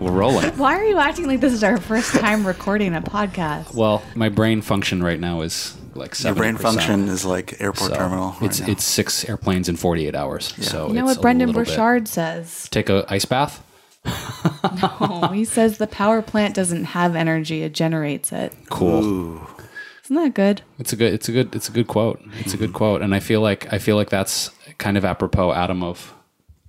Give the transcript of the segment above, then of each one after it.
we're rolling. Why are you acting like this is our first time recording a podcast? Well, my brain function right now is like Your brain function is like airport So terminal. right it's now. it's six airplanes in 48 hours. So you know it's what Brendan little bit- Burchard says? Take a ice bath. no, he says the power plant doesn't have energy; it generates it. Cool. Ooh. Isn't that good? It's a good. It's a good. It's a good quote. It's a good Mm-hmm. quote, and I feel like I feel like that's kind of apropos, Adam, of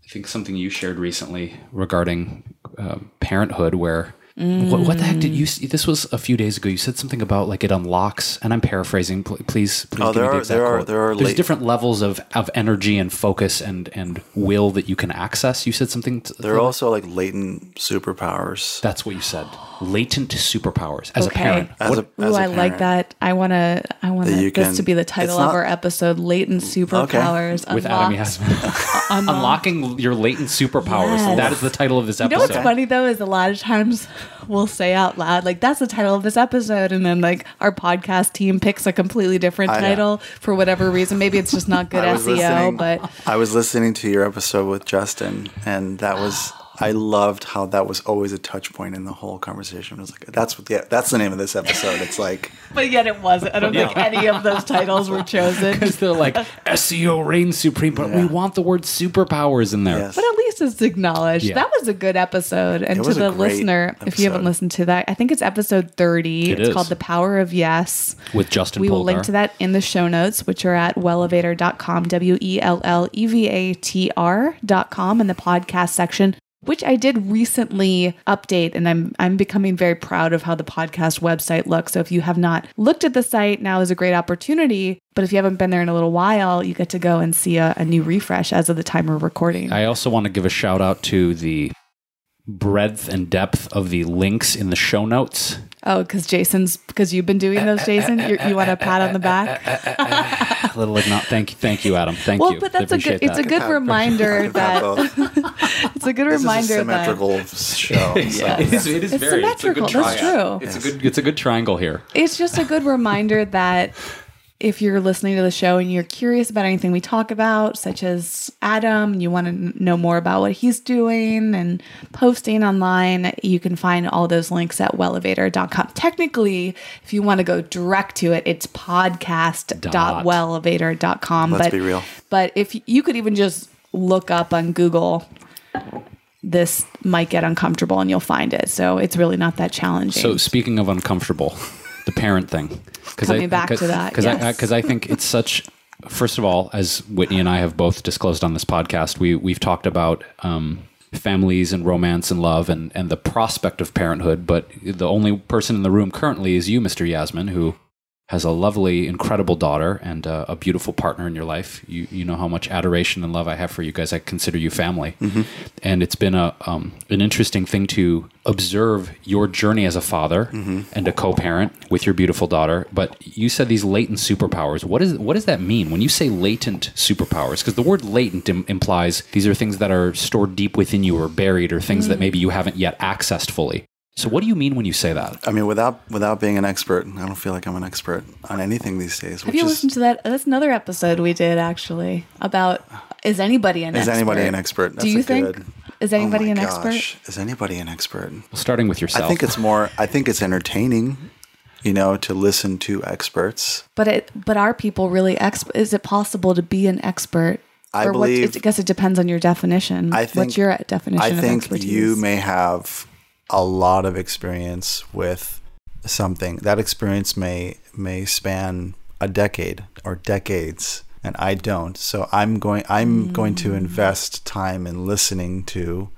I think something you shared recently regarding uh, parenthood, where. What, what the heck did you? s- This was a few days ago. You said something about like it unlocks, and I'm paraphrasing. Please, please. Oh, give me there the are- exact there are- quote. there are There's late- different levels of of energy and focus and and will that you can access. You said something. To, There are also like latent superpowers. That's what you said. Latent superpowers as Okay. a parent. As What- a, as Ooh, a I like that. I want to. I want That this can- to be the title it's of our episode: "Latent Superpowers." with Adam Unlocked. Yasmin. Unlocking your latent superpowers. Yes. That is the title of this episode. You know episode. what's funny though is a lot of times we'll say out loud like that's the title of this episode, and then like our podcast team picks a completely different I know. title for whatever reason. Maybe it's just not good SEO, but I was listening to your episode with Justin, and that was I loved how that was always a touch point in the whole conversation. It was like that's what the, that's the name of this episode. It's like but yet it wasn't. I don't think any of those titles were chosen. Because they're like SEO reigns supreme, but we want the word superpowers in there. yes, But at least it's acknowledged. Yeah. That was a good episode. And to the great listener, if you haven't listened to that, I think it's episode 30. It it's is. called The Power of Yes. With Justin We will Polgar. link to that in the show notes, which are at wellevator.com, W E L L E V A T R.com in the podcast section. Which I did recently update, and I'm I'm becoming very proud of how the podcast website looks. So if you have not looked at the site, now is a great opportunity. But if you haven't been there in a little while, you get to go and see a, a new refresh as of the time we're recording. I also want to give a shout out to the breadth and depth of the links in the show notes. Oh, because Jason's because you've been doing those, Jason. you you want a pat on the back? A little like not thank you, thank you, Adam. Thank Well, you. but that's a good. Appreciate It's a good Pat- reminder that it's a good this is a reminder that symmetrical show. so- Yeah, it is, it is It's very it's a good symmetrical, that's true. It's a good it's a good triangle here. it's just a good reminder that if you're listening to the show and you're curious about anything we talk about, such as Adam, and you want to know more about what he's doing and posting online, you can find all those links at wellevator.com. Technically, if you want to go direct to it, it's podcast.wellevator.com. Let's but, be real. But if you could even just look up on Google, this might get uncomfortable and you'll find it. So it's really not that challenging. So speaking of uncomfortable, the parent thing. Coming back to that, because I yes. because I, think it's such. First of all, as Whitney and I have both disclosed on this podcast, we we've talked about um, families and romance and love and and the prospect of parenthood. But the only person in the room currently is you, Mr. Yasmin, who has a lovely, incredible daughter and uh, a beautiful partner in your life. You you know how much adoration and love I have for you guys. I consider you family, and it's been a um, an interesting thing to observe your journey as a father and a co-parent with your beautiful daughter. But you said these latent superpowers. What is what does that mean when you say latent superpowers? Because the word latent Im- implies these are things that are stored deep within you or buried or things that maybe you haven't yet accessed fully. So what do you mean when you say that? I mean, without without being an expert, I don't feel like I'm an expert on anything these days. Have Which you is, listened to that? That's another episode we did actually about is anybody an is expert? anybody an expert? That's Do you a think good- is Oh anybody my an gosh, expert? Is anybody an expert? Starting with yourself. I think it's more. I think it's entertaining, you know, to listen to experts. But it but are people really expert? Is it possible to be an expert? I or believe- What, I guess it depends on your definition. I think What's your definition I of think expertise? you may have a lot of experience with something. That experience may may span a decade or decades, and I don't. So I'm going. I'm going to Mm. invest time in listening to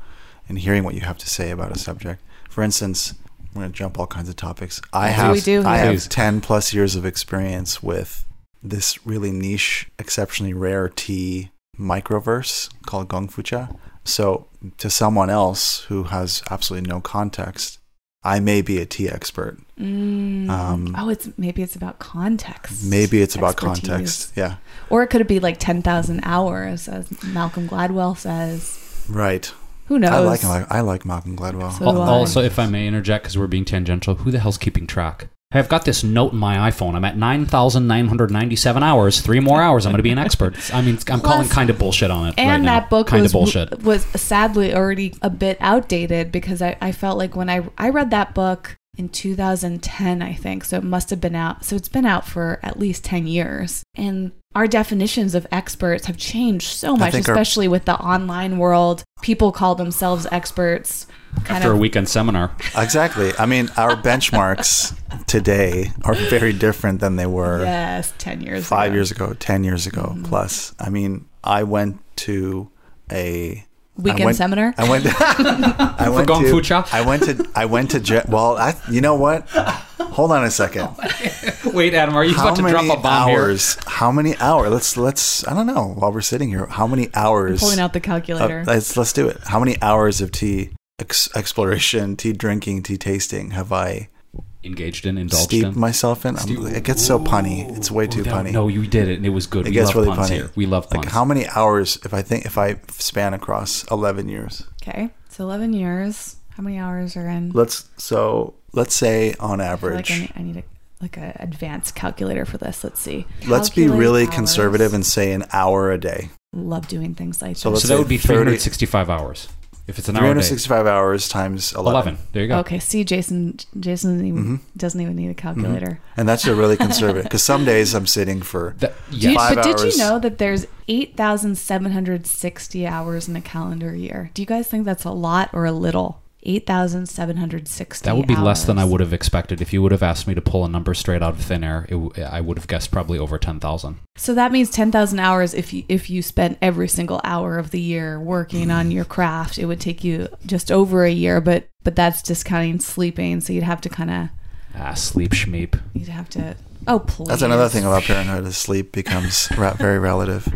and hearing what you have to say about a subject. For instance, we're going to jump all kinds of topics. I That's have we do I have ten plus years of experience with this really niche, exceptionally rare tea microverse called Gongfucha. So to someone else who has absolutely no context, I may be a tea expert. Um, Oh, it's maybe it's about context. maybe it's about expertise. context. Yeah. Or it could be like 10,000 hours, as Malcolm Gladwell says. Right. Who knows? I like I like Malcolm Gladwell. So- do Al- I. Also, if I may interject, because we're being tangential, who the hell's keeping track? Hey, I've got this note in my iPhone. I'm at 9,997 hours. Three more hours. I'm going to be an expert. I mean, I'm calling kind of bullshit on it and right now. that book kind was, of bullshit. was sadly already a bit outdated because I, I felt like when I, I read that book in 2010, I think, so it must have been out. So it's been out for at least 10 years. And our definitions of experts have changed so much, think our- especially with the online world. People call themselves experts. Kind After of, a weekend seminar. Exactly. I mean, our benchmarks today are very different than they were yes, 10 years five ago. years ago, ten years ago Mm-hmm. plus. I mean, I went to a I Weekend went- seminar? I went. I went Gong to. Fu Cha? I went to. I went to. Je- well, I, you know what? Hold on a second. Wait, Adam, are you How about to many drop a bomb here? hours? How many hours? Let's let's. I don't know. While we're sitting here, how many hours? I'm Pulling out the of- calculator. let's let's do it. How many hours of tea ex- exploration, tea drinking, tea tasting have I Engaged in, indulged steeped in. myself in? I'm- um, it gets so punny. It's way too Ooh, punny. No, you did it, and it was good. it we gets love really puns punny. here. We love puns. Like how many hours? If I think if I span across eleven years, okay. So 11 years. How many hours are in? let's so let's say on I feel average. like I need, I need a like an advanced calculator for this. Let's see. Let's be really hours. conservative and say an hour a day. love doing things like So this. let's so that would be 30 365 hours. If it's an hour day. 365 hours times 11. 11. There you go. Okay, see, Jason. Jason doesn't even, Mm-hmm. doesn't even need a calculator. And that's a really conservative because some days I'm sitting for That, Do yes. Five but did you know that there's eight thousand seven hundred sixty hours in a calendar year? Do you guys think that's a lot or a little? Eight thousand seven hundred sixty. That would be less than I would have expected. If you would have asked me to pull a number straight out of thin air, it, w- I would have guessed probably over 10,000. So that means ten thousand hours. If you if you spent every single hour of the year working on your craft, it would take you just over a year. But but that's discounting sleeping. So you'd have to kind of Ah, sleep schmeep. you'd have to. Oh please. That's another thing about parenthood is sleep becomes very relative.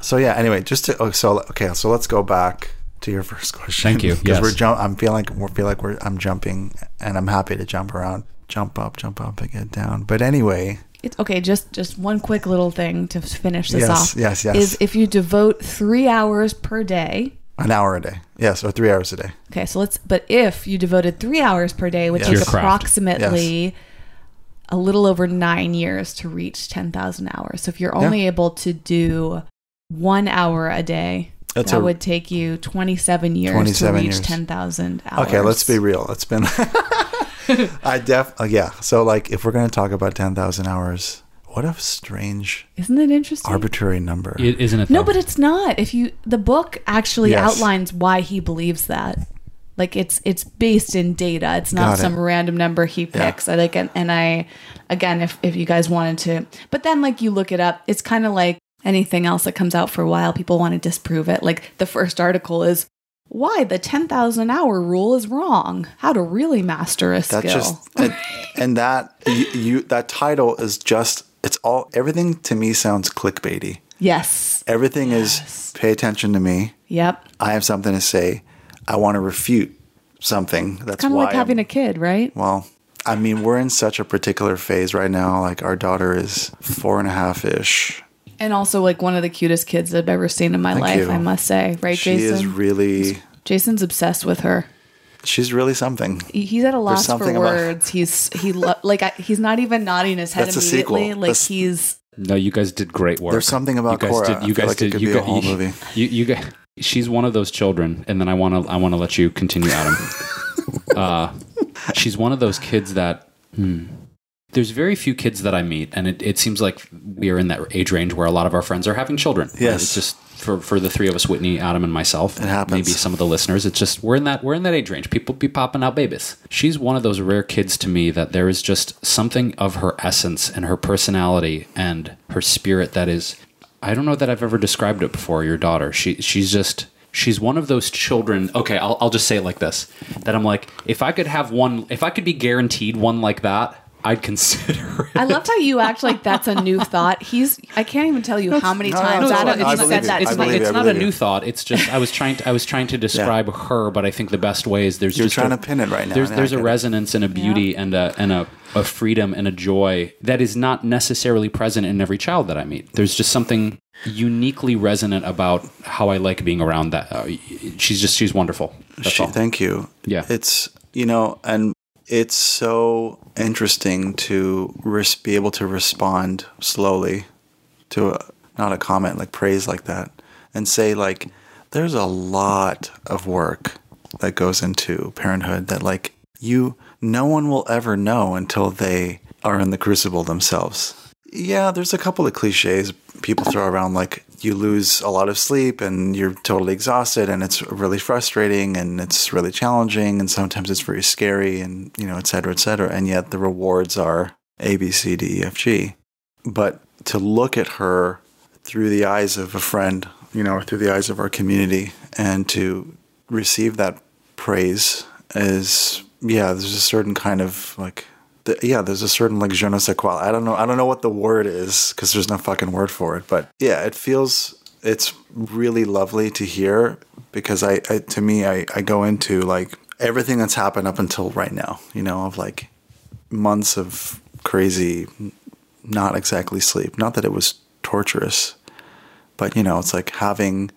So yeah. Anyway, just to oh, so okay. So let's go back to your first question. Thank you. Because Yes. we're jump. I'm feeling we feel like we're I'm jumping, and I'm happy to jump around, jump up, jump up, and get down. But anyway, It's okay. Just just one quick little thing to finish this Yes, off. yes, yes. Is if you devote three hours per day. an hour a day. Yes, or three hours a day. Okay, so let's. But if you devoted three hours per day, which would Yes. take Your craft. approximately a little over nine years to reach ten thousand hours. So if you're only able to do one hour a day, That's that a- would take you twenty-seven years 27 to reach years. ten thousand hours. Okay, let's be real. It's been. I def. uh, yeah. So like, if we're gonna talk about ten thousand hours, what a strange, Isn't it interesting? arbitrary number. It, isn't it? No, but it's not. If you the book actually Yes. outlines why he believes that. Like it's it's based in data. It's not Got it. some random number he Yeah. picks. I like and, and I again if if you guys wanted to but then like you look it up, it's kind of like anything else that comes out for a while, people want to disprove it. Like the first article is why the 10,000 hour rule is wrong. How to really master a skill. That's just and, and that you, you that title is just it's all everything to me sounds clickbaity. yes. Everything is pay attention to me. Yep. I have something to say. I want to refute something. That's Kind of like having I'm- a kid, right? Well, I mean, we're in such a particular phase right now. Like our daughter is four and a half ish. And also like one of the cutest kids I've ever seen in my Thank life, you. I must say. Right, She Jason? is really, Jason's obsessed with her. she's really something. He- He's at a loss for something about- words. He's he lo- like I, he's not even nodding his head That's a sequel. immediately. Like That's- he's No, you guys did great work. There's something about you guys Cora. Did, I you feel guys like it did. could you be a got- whole you, movie. You, you guys, she's one of those children, and then I want to. I want to let you continue, Adam. uh, she's one of those kids that. Hmm, there's very few kids that I meet, and it, it seems like we are in that age range where a lot of our friends are having children. right? Yes. It's just for, for the three of us, Whitney, Adam, and myself. It happens. Maybe some of the listeners. It's just we're in that we're in that age range. People be popping out babies. She's one of those rare kids to me that there is just something of her essence and her personality and her spirit that is. I don't know that I've ever described it before. Your daughter, she she's just she's one of those children. Okay, I'll I'll just say it like this: that I'm like, if I could have one, if I could be guaranteed one like that, I'd consider. It. I love how you act like that's a new thought. He's I can't even tell you how many no, times no, Adam I has said you. that I It's, me. believe it's not a new you. thought. It's just I was trying to I was trying to describe her, but I think the best way is there's You're just trying a, to pin it right now. there's Yeah, there's a resonance and a beauty and a and a, a freedom and a joy that is not necessarily present in every child that I meet. There's just something uniquely resonant about how I like being around that. Uh, she's just she's wonderful. That's She- all. Thank you. Yeah. It's, you know, and it's so interesting to res- be able to respond slowly to a, not a comment like praise like that and say, like, there's a lot of work that goes into parenthood that, like, you, no one will ever know until they are in the crucible themselves. Yeah, there's a couple of cliches people throw around like you lose a lot of sleep and you're totally exhausted and it's really frustrating and it's really challenging and sometimes it's very scary and you know, et cetera, et cetera. And yet the rewards are A, B, C, D, E, F, G. But to look at her through the eyes of a friend, you know, or through the eyes of our community and to receive that praise is, yeah, there's a certain kind of like, the, yeah, there's a certain like je ne sais quoi. I don't know. I don't know what the word is because there's no fucking word for it. But yeah, it feels it's really lovely to hear because I, I to me I, I go into like everything that's happened up until right now. You know, of like months of crazy, not exactly sleep. Not that it was torturous, but you know, it's like having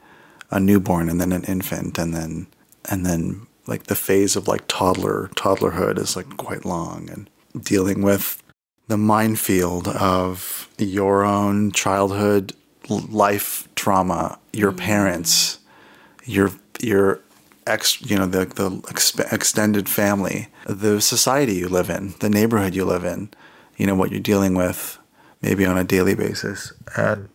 a newborn and then an infant and then and then like the phase of like toddler toddlerhood is like quite long and dealing with the minefield of your own childhood life trauma, your mm. parents, your your ex, you know, the the exp- extended family, the society you live in, the neighborhood you live in, you know what you're dealing with, maybe on a daily basis. And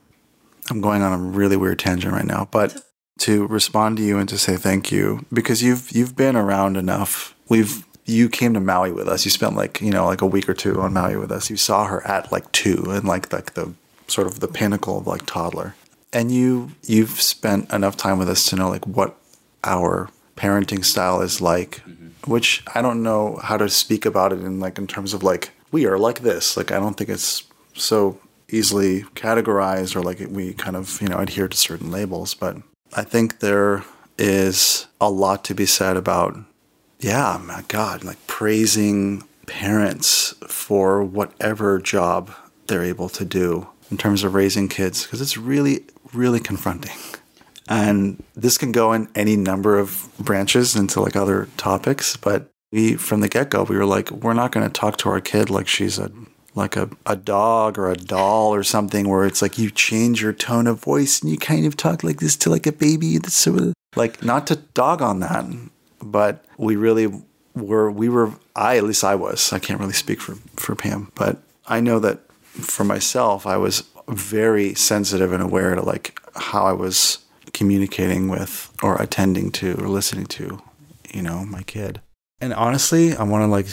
I'm going on a really weird tangent right now, but to respond to you and to say thank you because you've you've been around enough. We've you came to Maui with us. You spent like you know like a week or two on Maui with us. You saw her at like two and like like the sort of the pinnacle of like toddler. And you you've spent enough time with us to know like what our parenting style is like, mm-hmm. which I don't know how to speak about it in like in terms of like we are like this. Like I don't think it's so easily categorized or like we kind of you know adhere to certain labels, but I think there is a lot to be said about yeah, my God, like praising parents for whatever job they're able to do in terms of raising kids, because it's really, really confronting. And this can go in any number of branches into like other topics, but we, from the get go, we were like, we're not going to talk to our kid like she's a, like a, a dog or a doll or something where it's like you change your tone of voice and you kind of talk like this to like a baby. That's so, like, not to dog on that, but we really were we were I at least I was I can't really speak for for Pam but I know that for myself I was very sensitive and aware to like how I was communicating with or attending to or listening to you know my kid. And honestly I want to like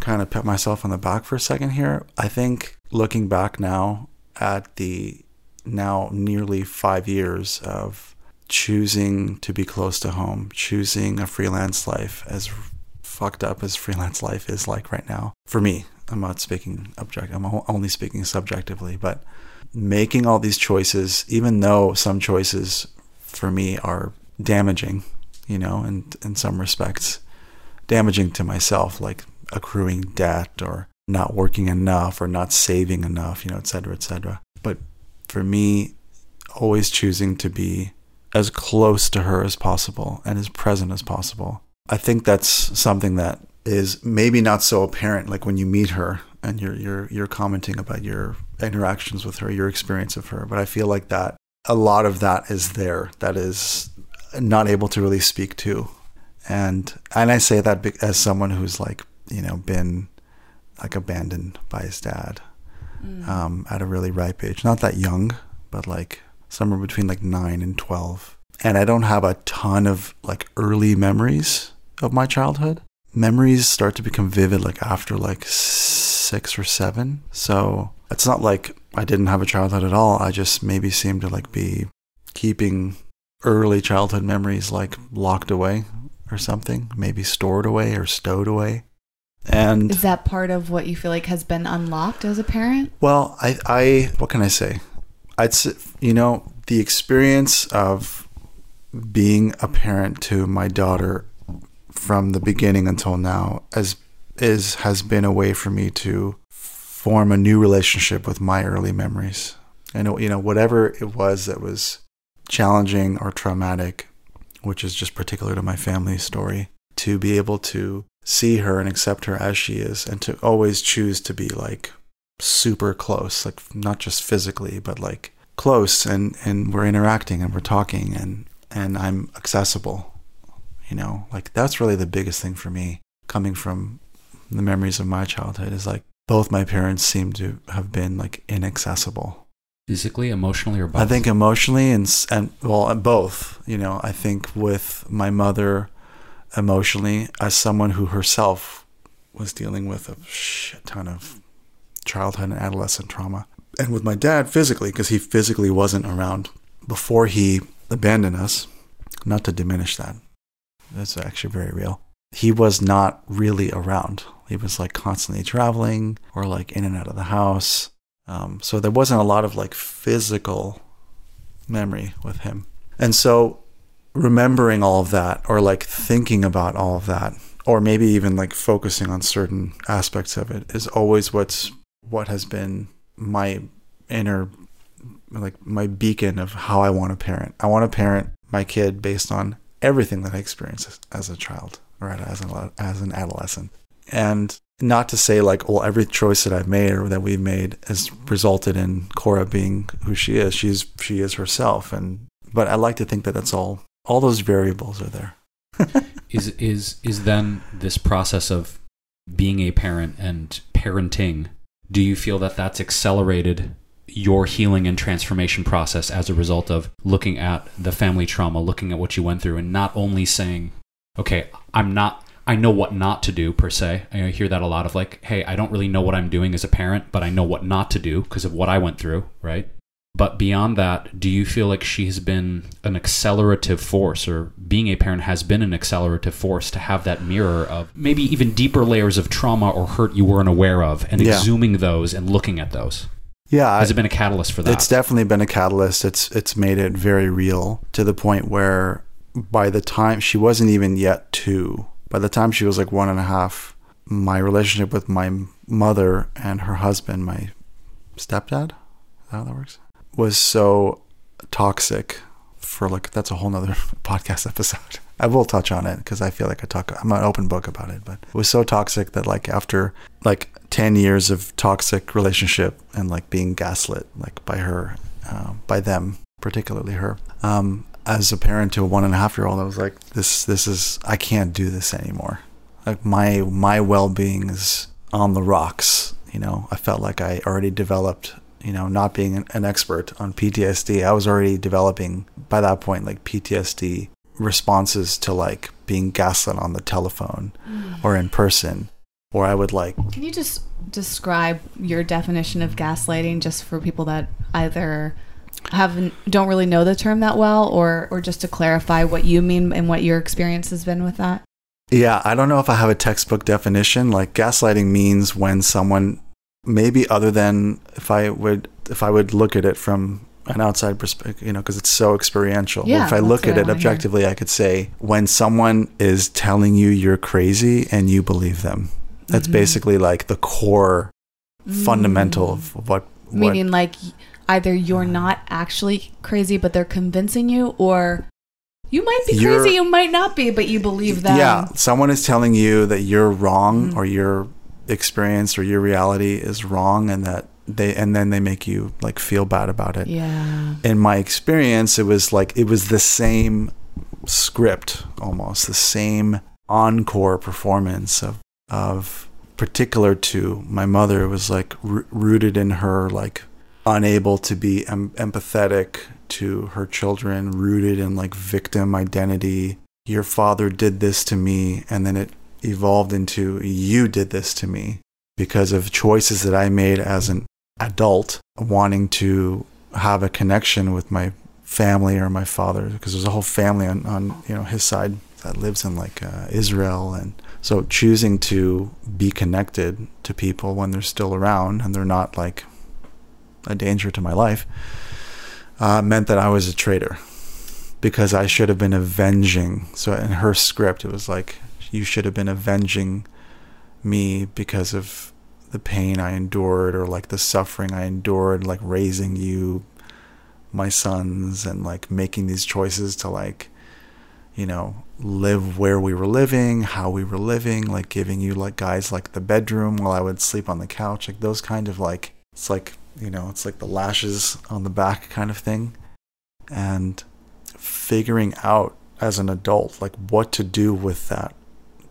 kind of pat myself on the back for a second here. I think looking back now at the now nearly 5 years of choosing to be close to home, choosing a freelance life as fucked up as freelance life is like right now. For me, I'm not speaking object. I'm only speaking subjectively, but making all these choices, even though some choices for me are damaging, you know, and in some respects, damaging to myself, like accruing debt or not working enough or not saving enough, you know, et cetera, et cetera. But for me, always choosing to be as close to her as possible and as present as possible. I think that's something that is maybe not so apparent like when you meet her and you're you're you're commenting about your interactions with her, your experience of her, but I feel like that a lot of that is there that is not able to really speak to. And and I say that as someone who's like, you know, been like abandoned by his dad um, at a really ripe age. Not that young, but like somewhere between like nine and 12. And I don't have a ton of like early memories of my childhood. Memories start to become vivid like after like six or seven. So it's not like I didn't have a childhood at all. I just maybe seem to like be keeping early childhood memories like locked away or something, maybe stored away or stowed away. And Is that part of what you feel like has been unlocked as a parent? Well, I, I, what can I say? I'd, s- you know, the experience of being a parent to my daughter from the beginning until now as is has been a way for me to form a new relationship with my early memories. And you know, whatever it was that was challenging or traumatic, which is just particular to my family story, to be able to see her and accept her as she is and to always choose to be like super close, like not just physically, but like close and, and we're interacting and we're talking and, and I'm accessible. You know, like that's really the biggest thing for me coming from the memories of my childhood is like both my parents seem to have been like inaccessible. Physically, emotionally, or both? I think emotionally and s- and well, uh, both. You know, I think with my mother, emotionally, as someone who herself was dealing with a shit ton of childhood and adolescent trauma, and with my dad physically, because he physically wasn't around before he abandoned us. Not to diminish that, that's actually very real. He was not really around. He was like constantly traveling or like in and out of the house. Um, so there wasn't a lot of like physical memory with him. And so remembering all of that or like thinking about all of that or maybe even like focusing on certain aspects of it is always what's what has been my inner like my beacon of how I want to parent. I want to parent my kid based on everything that I experienced as, a child or as an, as an adolescent. And not to say like, well, every choice that I've made or that we've made has resulted in Cora being who she is. She's she is herself, and but I like to think that that's all. All those variables are there. is is is then this process of being a parent and parenting do you feel that that's accelerated your healing and transformation process as a result of looking at the family trauma looking at what you went through and not only saying okay i'm not i know what not to do per se? I hear that a lot of like hey i don't really know what i'm doing as a parent but i know what not to do because of what i went through right but beyond that, do you feel like she's been an accelerative force, or being a parent has been an accelerative force to have that mirror of maybe even deeper layers of trauma or hurt you weren't aware of, and Yeah. exhuming those and looking at those? Yeah, Has it been a catalyst for that? It's definitely been a catalyst. It's it's made it very real to the point where by the time she wasn't even yet two, by the time she was like one and a half, my relationship with my mother and her husband, my stepdad, is that how that works, was so toxic for like that's a whole nother podcast episode. I will touch on it because I feel like I talk. I'm an open book about it, but it was so toxic that like after like ten years of toxic relationship and like being gaslit like by her, uh, by them, particularly her. Um, as a parent to a one and a half year old, I was like, this this is I can't do this anymore. Like my my well being is on the rocks. You know, I felt like I already developed you know, not being an, expert on PTSD, I was already developing by that point like PTSD responses to like being gaslit on the telephone mm. or in person, or I would like, Can you just describe your definition of gaslighting just for people that either haven't don't really know the term that well or or just to clarify what you mean and what your experience has been with that? yeah, I don't know if I have a textbook definition. Like gaslighting means when someone, maybe other than if I would, if I would look at it from an outside perspective, you know, because it's so experiential. Yeah, if I look at I it wanna hear. objectively, I could say when someone is telling you you're crazy and you believe them. That's Mhm. basically like the core fundamental of what, what. Meaning like either you're not actually crazy but they're convincing you or you might be crazy, you might not be, but you believe them. Yeah, someone is telling you that you're wrong Mm. or your experience or your reality is wrong and that they and then they make you like feel bad about it. Yeah. In my experience, it was like it was the same script almost, the same encore performance of of particular to my mother it was like r- rooted in her like unable to be em- empathetic to her children rooted in like victim identity your father did this to me and then it evolved into you did this to me because of choices that i made as an adult wanting to have a connection with my family or my father because there's a whole family on, on you know his side that lives in like uh, israel and So choosing to be connected to people when they're still around and they're not like a danger to my life uh, meant that I was a traitor because I should have been avenging. So in her script, it was like, you should have been avenging me because of the pain I endured or like the suffering I endured, like raising you, my sons, and like making these choices to like, you know, live where we were living, how we were living, like giving you like guys like the bedroom while I would sleep on the couch, like those kind of like, it's like, you know, it's like the lashes on the back kind of thing. And figuring out as an adult, like what to do with that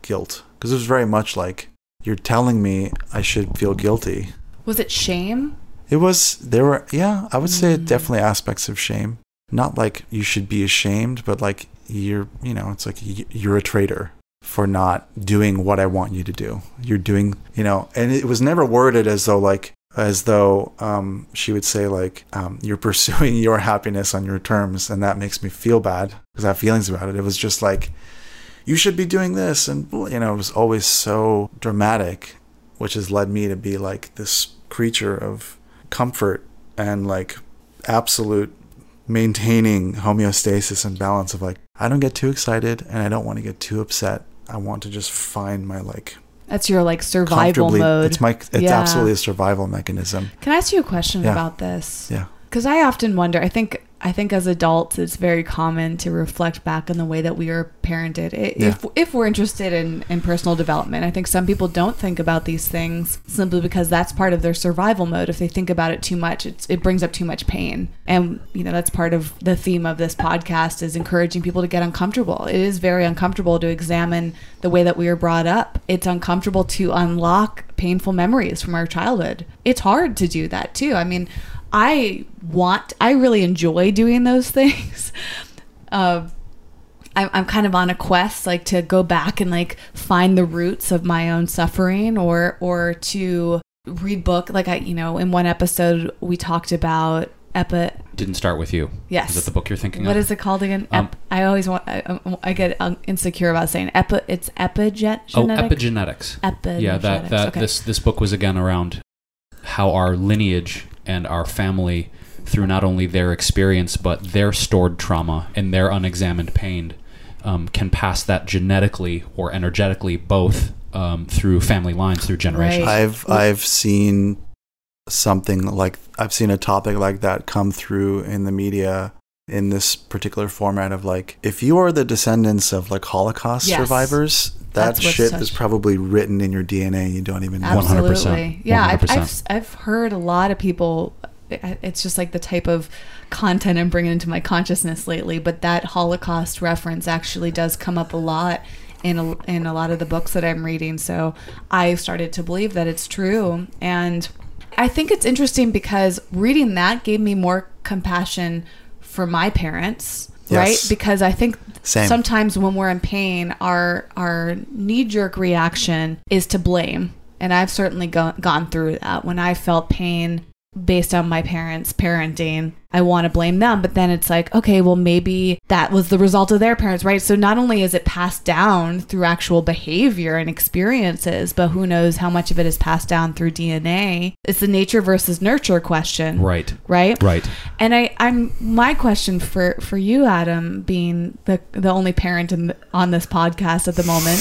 guilt. Because it was very much like, you're telling me I should feel guilty. Was it shame? It was, there were, yeah, I would say definitely aspects of shame. Not like you should be ashamed, but like you're, you know, it's like you're a traitor for not doing what I want you to do. You're doing, you know, and it was never worded as though like, as though um, she would say like um, you're pursuing your happiness on your terms and that makes me feel bad because i have feelings about it it was just like you should be doing this and you know it was always so dramatic which has led me to be like this creature of comfort and like absolute maintaining homeostasis and balance of like i don't get too excited and i don't want to get too upset i want to just find my like That's your like survival mode. it's my it's Yeah. absolutely a survival mechanism Can I ask you a question Yeah. about this? yeah Because I often wonder. I think I think as adults, it's very common to reflect back on the way that we are parented. I- Yeah. If if we're interested in in personal development, I think some people don't think about these things simply because that's part of their survival mode. If they think about it too much, it's, it brings up too much pain. And you know that's part of the theme of this podcast is encouraging people to get uncomfortable. It is very uncomfortable to examine the way that we were brought up. It's uncomfortable to unlock painful memories from our childhood. It's hard to do that too. I mean, I want, I really enjoy doing those things. Uh, I'm, I'm kind of on a quest, like to go back and like find the roots of my own suffering, or or to read book. Like I, you know, in one episode we talked about epi. Didn't start with you. Yes. Is that the book you're thinking What of? is it called again? Um, Ep, I always want. I, I get um, insecure about saying epi. It's epiget. Oh, epigenetics. Epigenetics. Yeah, that that okay. this this book was again around how our lineage and our family through not only their experience but their stored trauma and their unexamined pain um, can pass that genetically or energetically both um, through family lines through generations. Right. I've I've seen something like I've seen a topic like that come through in the media in this particular format of like if you are the descendants of like Holocaust Yes. survivors, that That's shit such- is probably written in your DNA. You don't even know. 100%. Absolutely. Yeah, I've, 100%. I've, I've heard a lot of people. It's just like the type of content I'm bringing into my consciousness lately. But that Holocaust reference actually does come up a lot in a, in a lot of the books that I'm reading. So I started to believe that it's true, and I think it's interesting because reading that gave me more compassion for my parents. Right, because I think Same. sometimes when we're in pain, our our knee jerk reaction is to blame, and I've certainly go- gone through that. When I felt pain based on my parents' parenting, I want to blame them, but then it's like, okay, well maybe that was the result of their parents, right? So not only is it passed down through actual behavior and experiences, but who knows how much of it is passed down through DNA? It's the nature versus nurture question, Right. Right, Right. and I, I'm my question for for you, Adam, being the the only parent in the, on this podcast at the moment,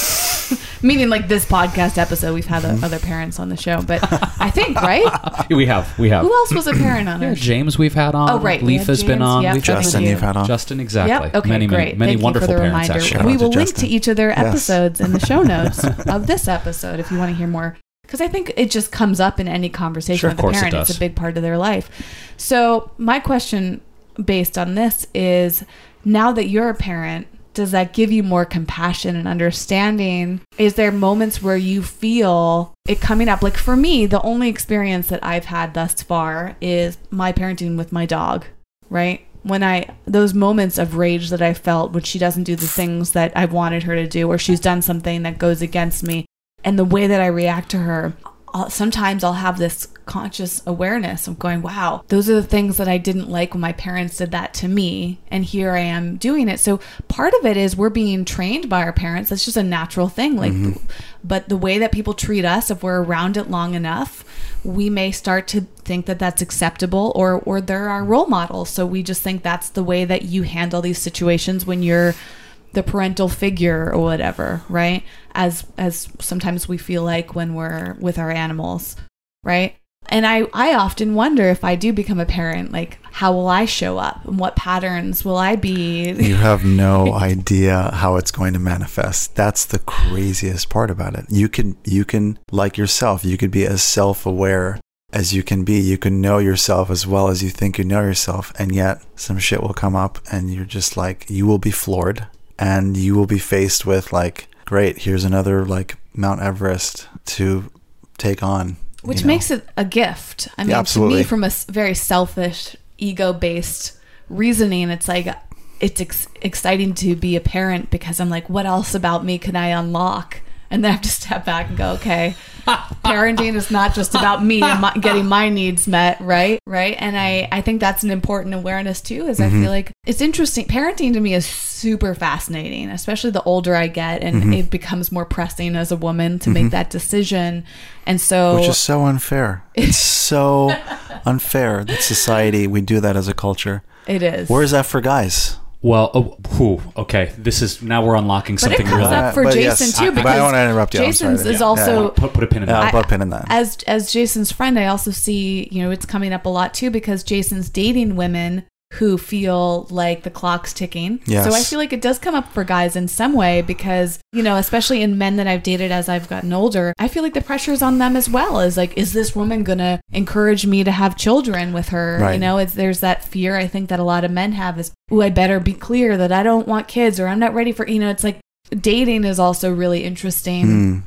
meaning like this podcast episode, we've had Mm-hmm. uh, other parents on the show, but I think right. We have. We have. Who else was a parent on Yeah. James we've had on. Oh, right, we had Letha's been on. yep, We've had Justin, you. you've had on. Justin, exactly. Yep. Okay. many, many, great. many Thank wonderful you for the parents. reminder. Actually. Shout out we to will link to each of their Yes. episodes in the show notes of this episode if you want to hear more. Because I think it just comes up in any conversation Sure, with of course a it parent. It's a big part of their life. So my question, based on this, is now that you're a parent, does that give you more compassion and understanding? Is there moments where you feel it coming up? Like for me, the only experience that I've had thus far is my parenting with my dog, right? When I, those moments of rage that I felt when she doesn't do the things that I've wanted her to do, or she's done something that goes against me, and the way that I react to her, I'll, sometimes I'll have this conscious awareness of going, wow, those are the things that I didn't like when my parents did that to me. And here I am doing it. So part of it is we're being trained by our parents. That's just a natural thing. Like, mm-hmm. but the way that people treat us, if we're around it long enough, we may start to think that that's acceptable or, or they're our role models. So we just think that's the way that you handle these situations when you're the parental figure or whatever, right? As as sometimes we feel like when we're with our animals, right? And I I often wonder if I do become a parent, like how will I show up and what patterns will I be? You have no idea how it's going to manifest. That's the craziest part about it. You can you can like yourself, you could be as self-aware as you can be. You can know yourself as well as you think you know yourself, and yet some shit will come up and you're just like you will be floored and you will be faced with like great, here's another like Mount Everest to take on. which you know? makes it a gift. I mean, to absolutely. me, from a very selfish, ego-based reasoning, it's like it's ex- exciting to be a parent because I'm like, what else about me can I unlock? And then I have to step back and go, okay, parenting is not just about me and my, getting my needs met, right? Right. And I, I think that's an important awareness too, is I mm-hmm. feel like it's interesting. Parenting to me is super fascinating, especially the older I get and mm-hmm. it becomes more pressing as a woman to make mm-hmm. that decision. And so, which is so unfair. It's so unfair that society we do that as a culture. it is. Where is that for guys? Well, oh, whew, okay. This is now we're unlocking something. but it something comes really. up for But Jason yes, too I- but I because don't wanna interrupt you. I'm sorry. Jason's is Yeah. also Yeah. Put, put a pin in Yeah, that. I'll put a pin in that. as as Jason's friend, I also see you know it's coming up a lot too because Jason's dating women who feel like the clock's ticking. Yes. So I feel like it does come up for guys in some way because you know especially in men that I've dated as I've gotten older, I feel like the pressure's on them as well. Is like, is this woman gonna encourage me to have children with her? You know, it's, there's that fear I think that a lot of men have is, oh, I better be clear that I don't want kids or I'm not ready for. You know, it's like dating is also really interesting. Hmm.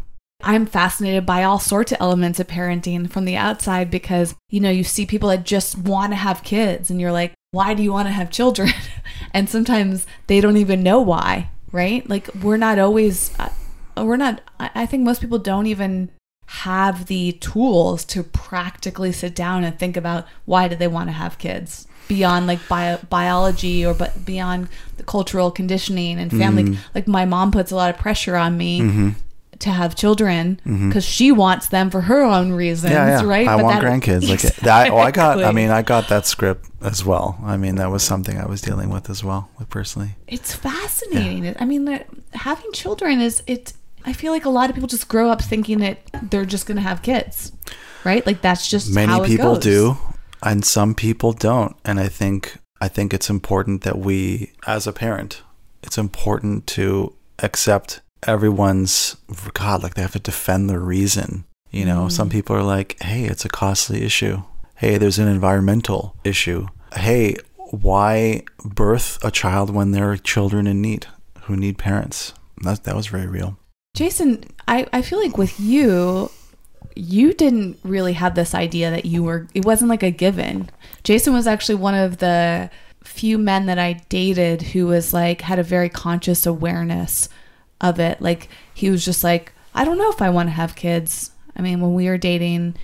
I'm fascinated by all sorts of elements of parenting from the outside because, you know, you see people that just want to have kids and you're like, why do you want to have children? and sometimes they don't even know why, right? Like, we're not always, uh, we're not, I think most people don't even have the tools to practically sit down and think about why do they want to have kids beyond like bio- biology or but beyond the cultural conditioning and family like my mom puts a lot of pressure on me to have children mm-hmm. because she wants them for her own reasons, Yeah, yeah. right? I But want that- grandkids. Like that. Oh, I got. I mean, I got that script as well. I mean, that was something I was dealing with as well, with personally. it's fascinating. I mean, having children is it. I feel like a lot of people just grow up thinking that they're just going to have kids, right? Like that's just Many how it people goes. do, and some people don't. And I think I think it's important that we, as a parent, it's important to accept everyone's God. Like they have to defend their reason. You know, some Mm. people are like, "Hey, it's a costly issue. Hey, there's an environmental issue. Hey, why birth a child when there are children in need who need parents?" That that was very real. Jason, I, I feel like with you, you didn't really have this idea that you were, it wasn't like a given. Jason was actually one of the few men that I dated who was like, had a very conscious awareness of it. Like, he was just like, I don't know if I want to have kids. I mean, when we were dating,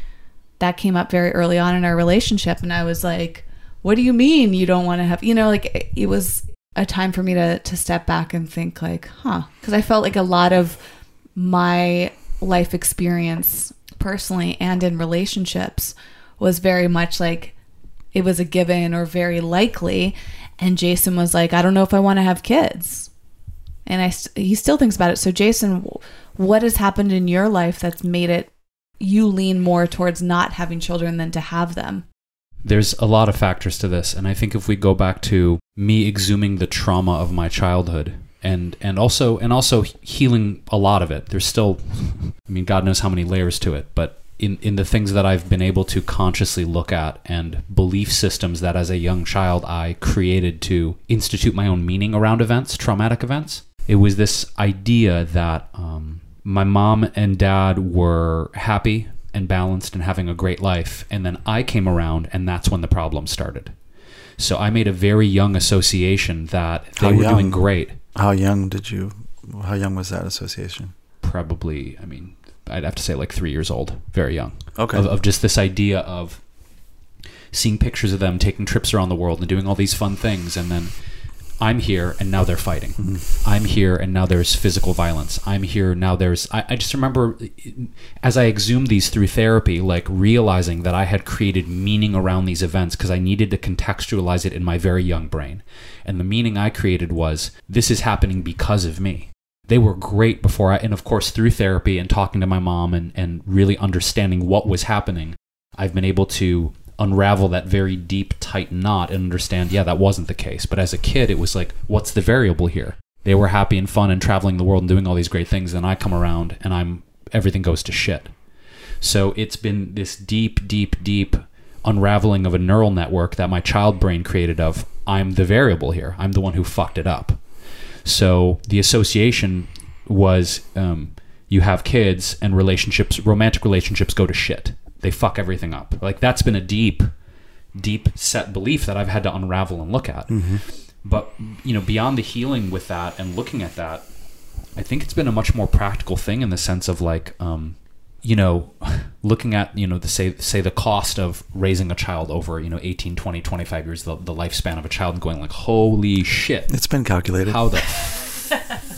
that came up very early on in our relationship. And I was like, what do you mean you don't want to have, you know, like it- was a time for me to, to step back and think like, huh. Cause I felt like a lot of my life experience personally and in relationships was very much like it was a given or very likely. And Jason was like, I don't know if I want to have kids. And I, he still thinks about it. So, Jason, what has happened in your life that's made it you lean more towards not having children than to have them? There's a lot of factors to this, and I think if we go back to me exhuming the trauma of my childhood and and also and also healing a lot of it, there's still I mean God knows how many layers to it, but in in the things that I've been able to consciously look at and belief systems that as a young child I created to institute my own meaning around events, traumatic events. It was this idea that um, my mom and dad were happy and balanced and having a great life. And then I came around, and that's when the problem started. So I made a very young association that they How were young? doing great. How young did you? How young was that association? Probably, I mean, I'd have to say like three years old, very young. Okay. Of, of just this idea of seeing pictures of them taking trips around the world and doing all these fun things, and then I'm here and now they're fighting. Mm-hmm. I'm here and now there's physical violence. I'm here now there's. I, I just remember as I exhumed these through therapy, like realizing that I had created meaning around these events because I needed to contextualize it in my very young brain. And the meaning I created was this is happening because of me. They were great before I, and of course, through therapy and talking to my mom and, and really understanding what was happening, I've been able to unravel that very deep, tight knot and understand, yeah, that wasn't the case. But as a kid, it was like, what's the variable here? They were happy and fun and traveling the world and doing all these great things. And I come around and I'm everything goes to shit. So it's been this deep, deep, deep unraveling of a neural network that my child brain created of I'm the variable here. I'm the one who fucked it up. So the association was um, you have kids and relationships, romantic relationships go to shit. They fuck everything up. Like that's been a deep, deep set belief that I've had to unravel and look at. But you know, beyond the healing with that and looking at that, I think it's been a much more practical thing in the sense of like, um, you know, looking at, you know, the say say the cost of raising a child over, you know, 18, 20, 25 years, the, the lifespan of a child and going like, holy shit. It's been calculated. How the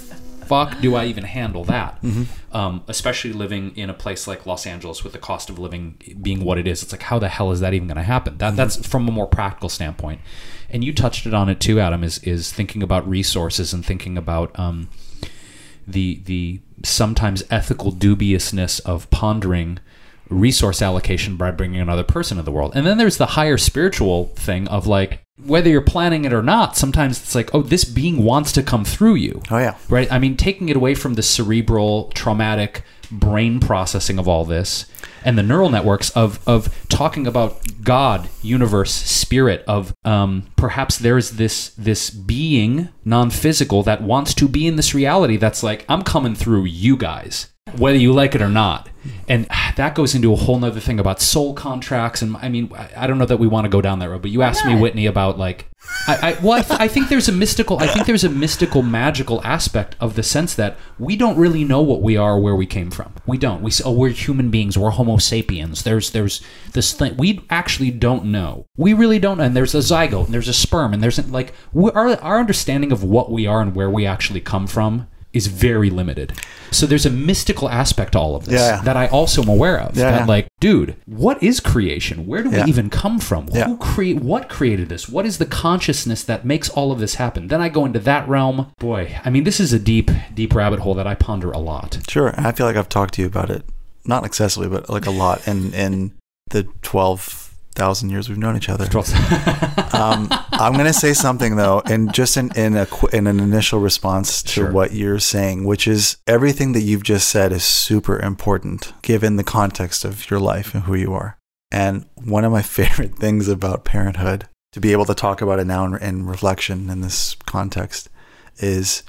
fuck do I even handle that? Um, especially living in a place like Los Angeles with the cost of living being what it is. It's like, how the hell is that even going to happen? That, That's from a more practical standpoint. And you touched it on it too, Adam, is, is thinking about resources and thinking about um, the, the sometimes ethical dubiousness of pondering resource allocation by bringing another person into the world. And then there's the higher spiritual thing of like, whether you're planning it or not, sometimes it's like, oh, this being wants to come through you. Oh, yeah. Right? I mean, taking it away from the cerebral, traumatic brain processing of all this and the neural networks of, of talking about God, universe, spirit, of um, perhaps there's this this being, non-physical, that wants to be in this reality that's like, I'm coming through you guys, whether you like it or not. And that goes into a whole nother thing about soul contracts. And I mean, I don't know that we want to go down that road, but you asked me, Whitney, about like, I, I well, I, th- I think there's a mystical, I think there's a mystical, magical aspect of the sense that we don't really know what we are, or where we came from. We don't. We oh, we're human beings. We're Homo sapiens. There's, there's this thing. We actually don't know. We really don't. And there's a zygote, and there's a sperm, and there's like our our understanding of what we are and where we actually come from is very limited. So there's a mystical aspect to all of this Yeah. that I also am aware of. Yeah. That like, dude, what is creation? Where do Yeah. we even come from? Yeah. Who create what created this? What is the consciousness that makes all of this happen? Then I go into that realm. Boy, I mean, this is a deep, deep rabbit hole that I ponder a lot. Sure. I feel like I've talked to you about it, not excessively, but like a lot in, in the 12,000 years we've known each other. Um, I'm going to say something though, and just in, in, a, in an initial response to Sure. what you're saying, which is everything that you've just said is super important given the context of your life and who you are. And one of my favorite things about parenthood, to be able to talk about it now in, in reflection in this context, is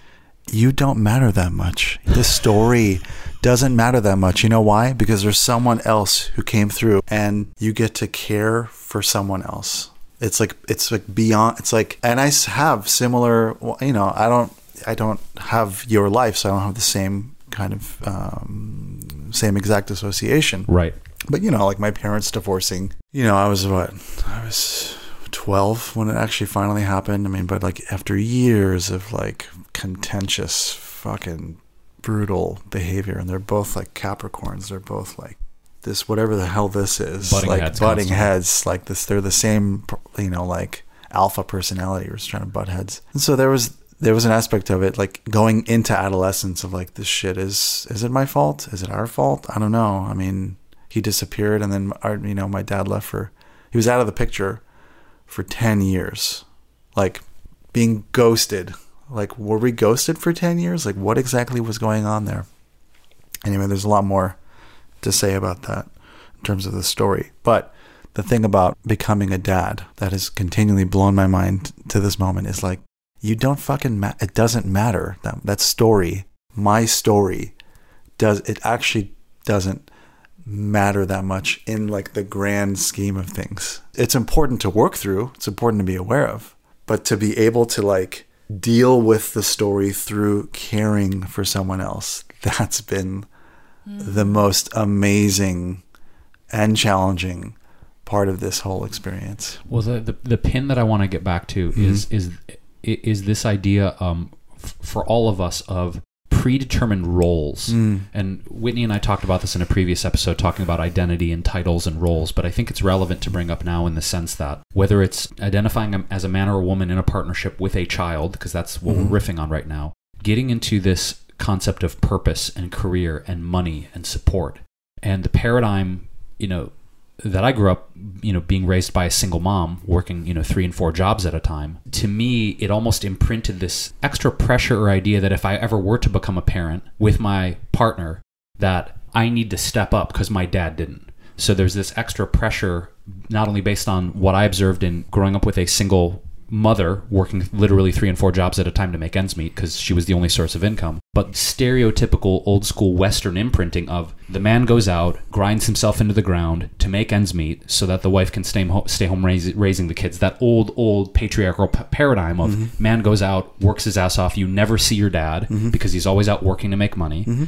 you don't matter that much. The story doesn't matter that much. You know why? Because there's someone else who came through and you get to care for someone else. It's like it's like beyond it's like and I have similar you know, I don't I don't have your life so I don't have the same kind of um, same exact association. right. But you know, like my parents divorcing, you know, I was what? I was 12 when it actually finally happened. I mean, but like after years of like contentious, fucking brutal behavior, and they're both like Capricorns. They're both like this, whatever the hell this is, Butting like heads butting constantly. heads. Like this, they're the same, you know, like alpha personality. We're just trying to butt heads. And so there was there was an aspect of it like going into adolescence of like this shit is is it my fault is it our fault i don't know i mean he disappeared and then our, you know my dad left for he was out of the picture for 10 years like being ghosted like were we ghosted for 10 years? Like what exactly was going on there? Anyway there's a lot more to say about that in terms of the story. But the thing about becoming a dad that has continually blown my mind to this moment is like you don't fucking ma- it doesn't matter. That that story my story does it actually doesn't matter that much in like the grand scheme of things. It's important to work through. It's important to be aware of. But to be able to like deal with the story through caring for someone else. That's been the most amazing and challenging part of this whole experience. Well, the the, the pin that I want to get back to is is is this idea um, f- for all of us of predetermined roles. Hmm. And Whitney and I talked about this in a previous episode, talking about identity and titles and roles. But I think it's relevant to bring up now in the sense that whether it's identifying as a man or a woman in a partnership with a child, because that's what we're hmm. riffing on right now, getting into this concept of purpose and career and money and support and the paradigm, you know, that I grew up, you know, being raised by a single mom, working, you know, three and four jobs at a time, to me, it almost imprinted this extra pressure or idea that if I ever were to become a parent with my partner, that I need to step up because my dad didn't. So there's this extra pressure, not only based on what I observed in growing up with a single mother working literally three and four jobs at a time to make ends meet because she was the only source of income, but stereotypical old school Western imprinting of the man goes out, grinds himself into the ground to make ends meet so that the wife can stay home, stay home raise, raising the kids. That old, old patriarchal p- paradigm of mm-hmm. man goes out, works his ass off, you never see your dad mm-hmm. because he's always out working to make money. Mm-hmm.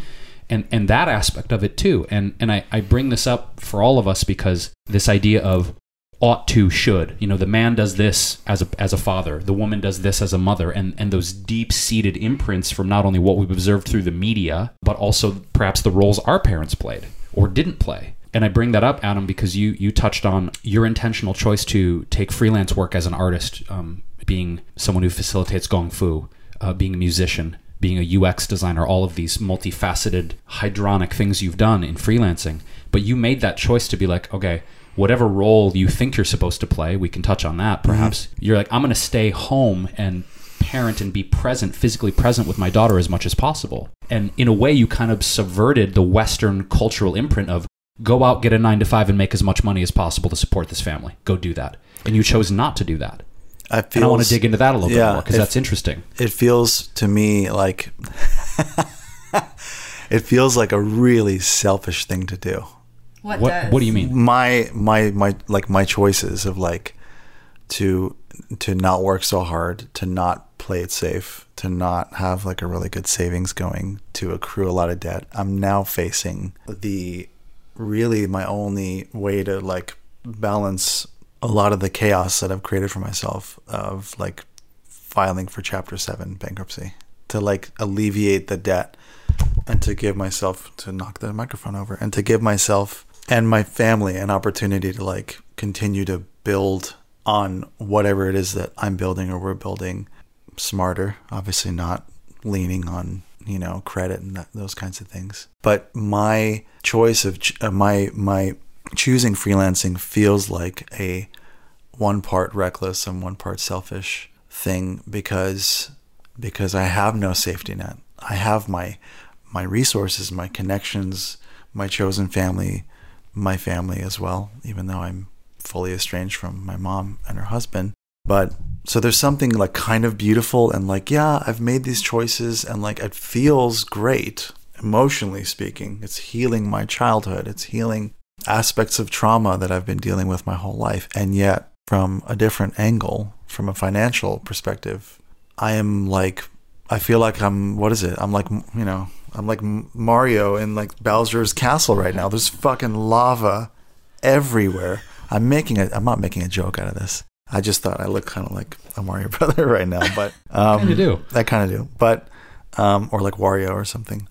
And, and that aspect of it too. And, and I, I bring this up for all of us because this idea of ought to should. You know the man does this as a as a father. The woman does this as a mother. And and those deep seated imprints from not only what we've observed through the media but also perhaps the roles our parents played or didn't play. And I bring that up, Adam, because you you touched on your intentional choice to take freelance work as an artist, um, being someone who facilitates gong fu, uh, being a musician, being a UX designer, all of these multifaceted, hydronic things you've done in freelancing. But you made that choice to be like, okay, whatever role you think you're supposed to play, we can touch on that mm-hmm. perhaps. You're like, I'm going to stay home and parent and be present, physically present with my daughter as much as possible. And in a way, you kind of subverted the Western cultural imprint of go out, get a nine to five, and make as much money as possible to support this family. Go do that. And you chose not to do that. I And I want to dig into that a little yeah, bit more because that's interesting. it feels to me like it feels like a really selfish thing to do. What, What What do you mean? My my my like my choices of like to to not work so hard, to not play it safe, to not have like a really good savings going, to accrue a lot of debt. I'm now facing the really my only way to like balance a lot of the chaos that I've created for myself of like filing for chapter 7 bankruptcy to like alleviate the debt and to give myself to knock the microphone over and to give myself and my family an opportunity to like continue to build on whatever it is that I'm building or we're building smarter obviously not leaning on you know credit and that, those kinds of things but my choice of ch- uh, my my choosing freelancing feels like a one part reckless and one part selfish thing because because I have no safety net. I have my my resources, my connections, my chosen family, my family as well, even though I'm fully estranged from my mom and her husband. But so there's something like kind of beautiful and like, yeah, I've made these choices and like it feels great emotionally speaking. It's healing my childhood. It's healing aspects of trauma that I've been dealing with my whole life. And yet, from a different angle, from a financial perspective, I am like, I feel like I'm, what is it? I'm like, you know, I'm like Mario in like Bowser's castle right now. There's fucking lava everywhere. I'm making a, I'm not making a joke out of this. I just thought I look kind of like a Mario brother right now, but um, Kinda do. I kind of do, but um, or like Wario or something.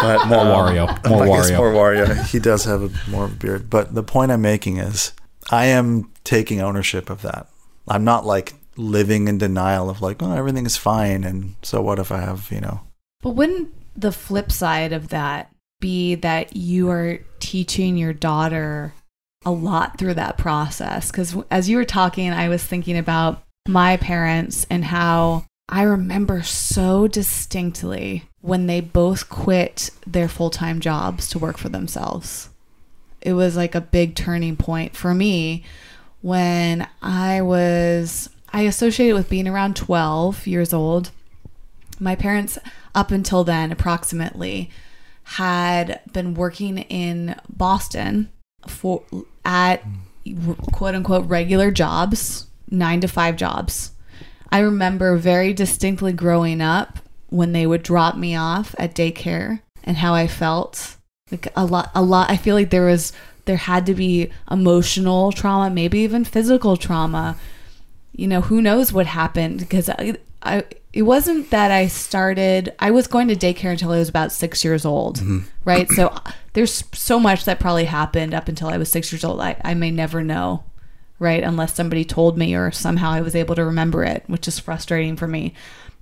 But More um, Wario. More I guess Wario. more Wario. He does have a more beard. But the point I'm making is, I am taking ownership of that. I'm not like living in denial of like, oh, everything is fine, and so what if I have, you know, But wouldn't the flip side of that be that you are teaching your daughter a lot through that process? Because as you were talking, I was thinking about my parents and how I remember so distinctly when they both quit their full time jobs to work for themselves. It was like a big turning point for me when I was, I associated with being around 12 years old my parents up until then approximately had been working in boston for at quote unquote regular jobs nine to five jobs. I remember very distinctly growing up when they would drop me off at daycare and how i felt. Like a lot a lot i feel like there was there had to be emotional trauma maybe even physical trauma. You know who knows what happened because I, I it wasn't that i started i was going to daycare until i was about six years old mm-hmm. right? So there's so much that probably happened up until i was six years old. I, I may never know right? Unless somebody told me or somehow i was able to remember it which is frustrating for me.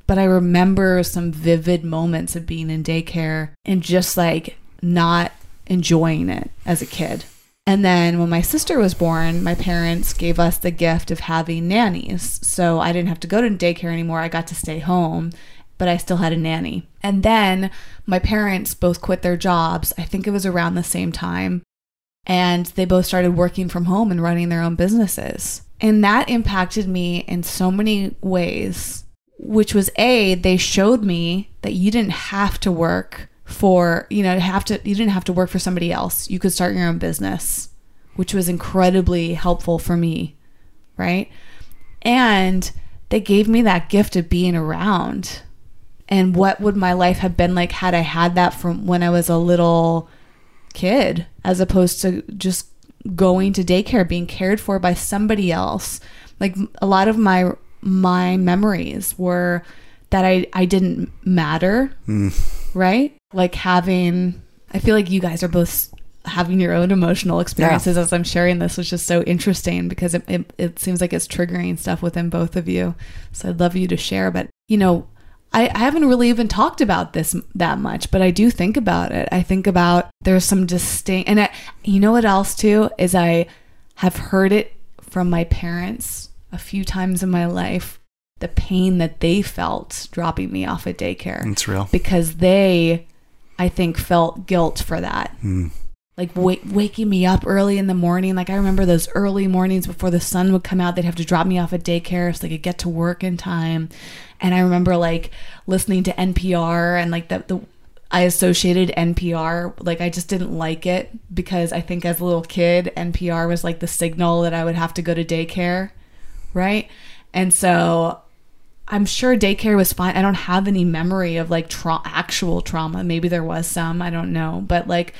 But I remember some vivid moments of being in daycare and just like not enjoying it as a kid. And then when my sister was born, my parents gave us the gift of having nannies. So I didn't have to go to daycare anymore. I got to stay home, but I still had a nanny. And then my parents both quit their jobs. I think it was around the same time. And they both started working from home and running their own businesses. And that impacted me in so many ways which was a they showed me that you didn't have to work for you know have to you didn't have to work for somebody else. You could start your own business which was incredibly helpful for me right? And they gave me that gift of being around. And what would my life have been like had i had that from when i was a little kid as opposed to just going to daycare being cared for by somebody else? Like a lot of my my memories were that I, I didn't matter, hmm. right? Like having, I feel like you guys are both having your own emotional experiences as I'm sharing this, which is so interesting because it, it, it seems like it's triggering stuff within both of you. So I'd love you to share. But, you know, I, I haven't really even talked about this that much, but I do think about it. I think about there's some distinct, and I, you know what else too is I have heard it from my parents a few times in my life the pain that they felt dropping me off at daycare. It's real. Because they, I think, felt guilt for that. Hmm. Like wa- waking me up early in the morning. Like I remember those early mornings before the sun would come out, they'd have to drop me off at daycare so they could get to work in time. And I remember like listening to NPR and like the, the I associated NPR like I just didn't like it because I think as a little kid NPR was like the signal that I would have to go to daycare, right? And so I'm sure daycare was fine. I don't have any memory of like tra- actual trauma. Maybe there was some, I don't know, but like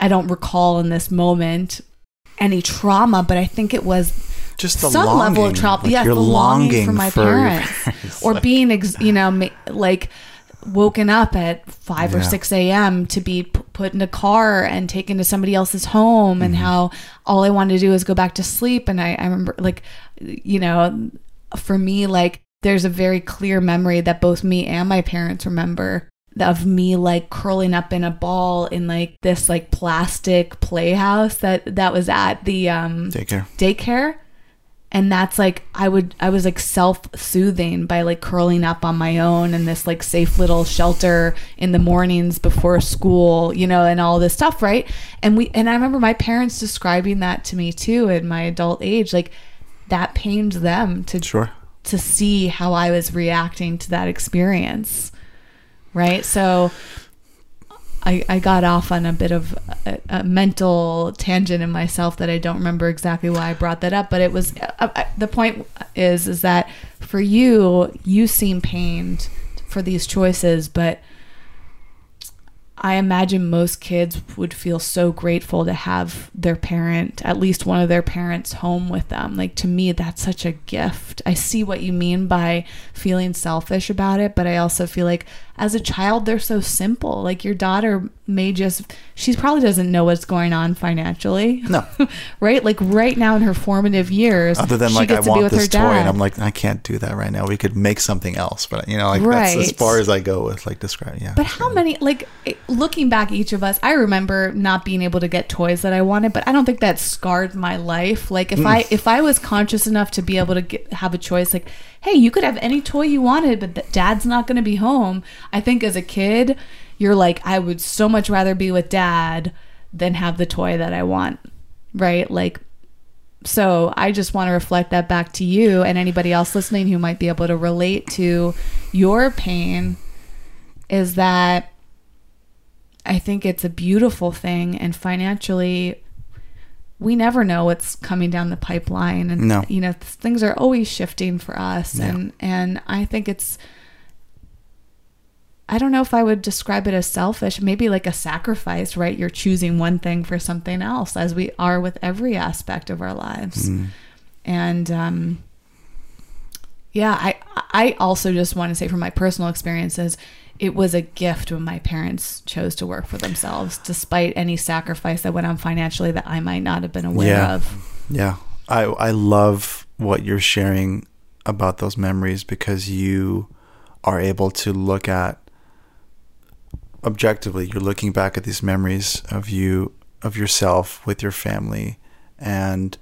I don't recall in this moment any trauma, but I think it was Just the some level of trauma. like yes, the longing longing for my for parents, parents, or like- being, ex- you know, ma- like woken up at five or six a.m. to be p- put in a car and taken to somebody else's home, and Mm-hmm. how all I wanted to do was go back to sleep. And I, I remember, like, you know, for me, like, there's a very clear memory that both me and my parents remember of me like curling up in a ball in like this like plastic playhouse that that was at the um Daycare. daycare and that's like i would i was like self-soothing by like curling up on my own in this like safe little shelter in the mornings before school you know and all this stuff right and we and i remember my parents describing that to me too in my adult age like that pained them to Sure. To see how i was reacting to that experience right? So I, I got off on a bit of a, a mental tangent in myself that I don't remember exactly why I brought that up, but it was uh, uh, the point is is that for you you seem pained for these choices, but I imagine most kids would feel so grateful to have their parent, at least one of their parents, home with them. Like to me, that's such a gift. I see what you mean by feeling selfish about it, but I also feel like as a child, they're so simple. Like your daughter may just, she probably doesn't know what's going on financially. No. right? Like right now in her formative years, Other than like I gets to be want with this toy, dad. and I'm like I can't do that right now. We could make something else, but you know, like that's as far as I go with like describing. Yeah. But how many, like, looking back, each of us, I remember not being able to get toys that I wanted, but I don't think that scarred my life. Like, if I mm. if I was conscious enough to be able to get, have a choice, like, hey, you could have any toy you wanted, but dad's not going to be home. I think as a kid, you're like, I would so much rather be with dad than have the toy that I want, right? Like, so I just want to reflect that back to you and anybody else listening who might be able to relate to your pain is that I think it's a beautiful thing and financially we never know what's coming down the pipeline and No. you know things are always shifting for us Yeah. and and I think it's I don't know if I would describe it as selfish, maybe like a sacrifice, right? You're choosing one thing for something else, as we are with every aspect of our lives. Mm. And um, yeah, I I also just want to say from my personal experiences, it was a gift when my parents chose to work for themselves, despite any sacrifice that went on financially that I might not have been aware Yeah. of. Yeah. I I love what you're sharing about those memories because you are able to look at objectively you're looking back at these memories of you of yourself with your family and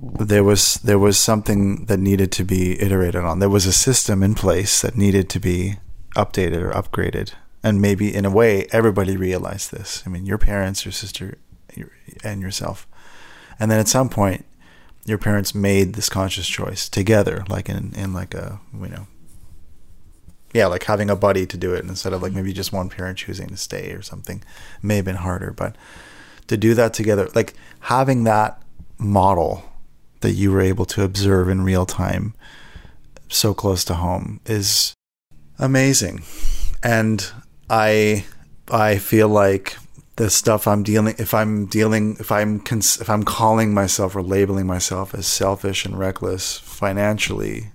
there was there was something that needed to be iterated on. There was a system in place that needed to be updated or upgraded. And maybe in a way everybody realized this. I mean your parents your sister and yourself. And then at some point your parents made this conscious choice together like in in like a you know yeah like having a buddy to do it instead of like maybe just one parent choosing to stay or something may have been harder but to do that together like having that model that you were able to observe in real time so close to home is amazing. And i i feel like the stuff i'm dealing if i'm dealing if i'm cons- if i'm calling myself or labeling myself as selfish and reckless financially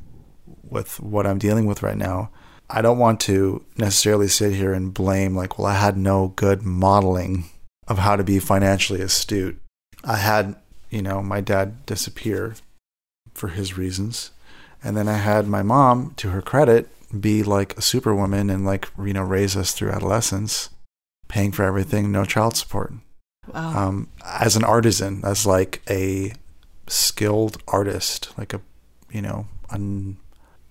with what i'm dealing with right now i don't want to necessarily sit here and blame like well i had no good modeling of how to be financially astute. I had you know my dad disappear for his reasons. And then i had my mom to her credit be like a superwoman and like you know raise us through adolescence paying for everything no child support. Wow. um, as an artisan as like a skilled artist like a you know a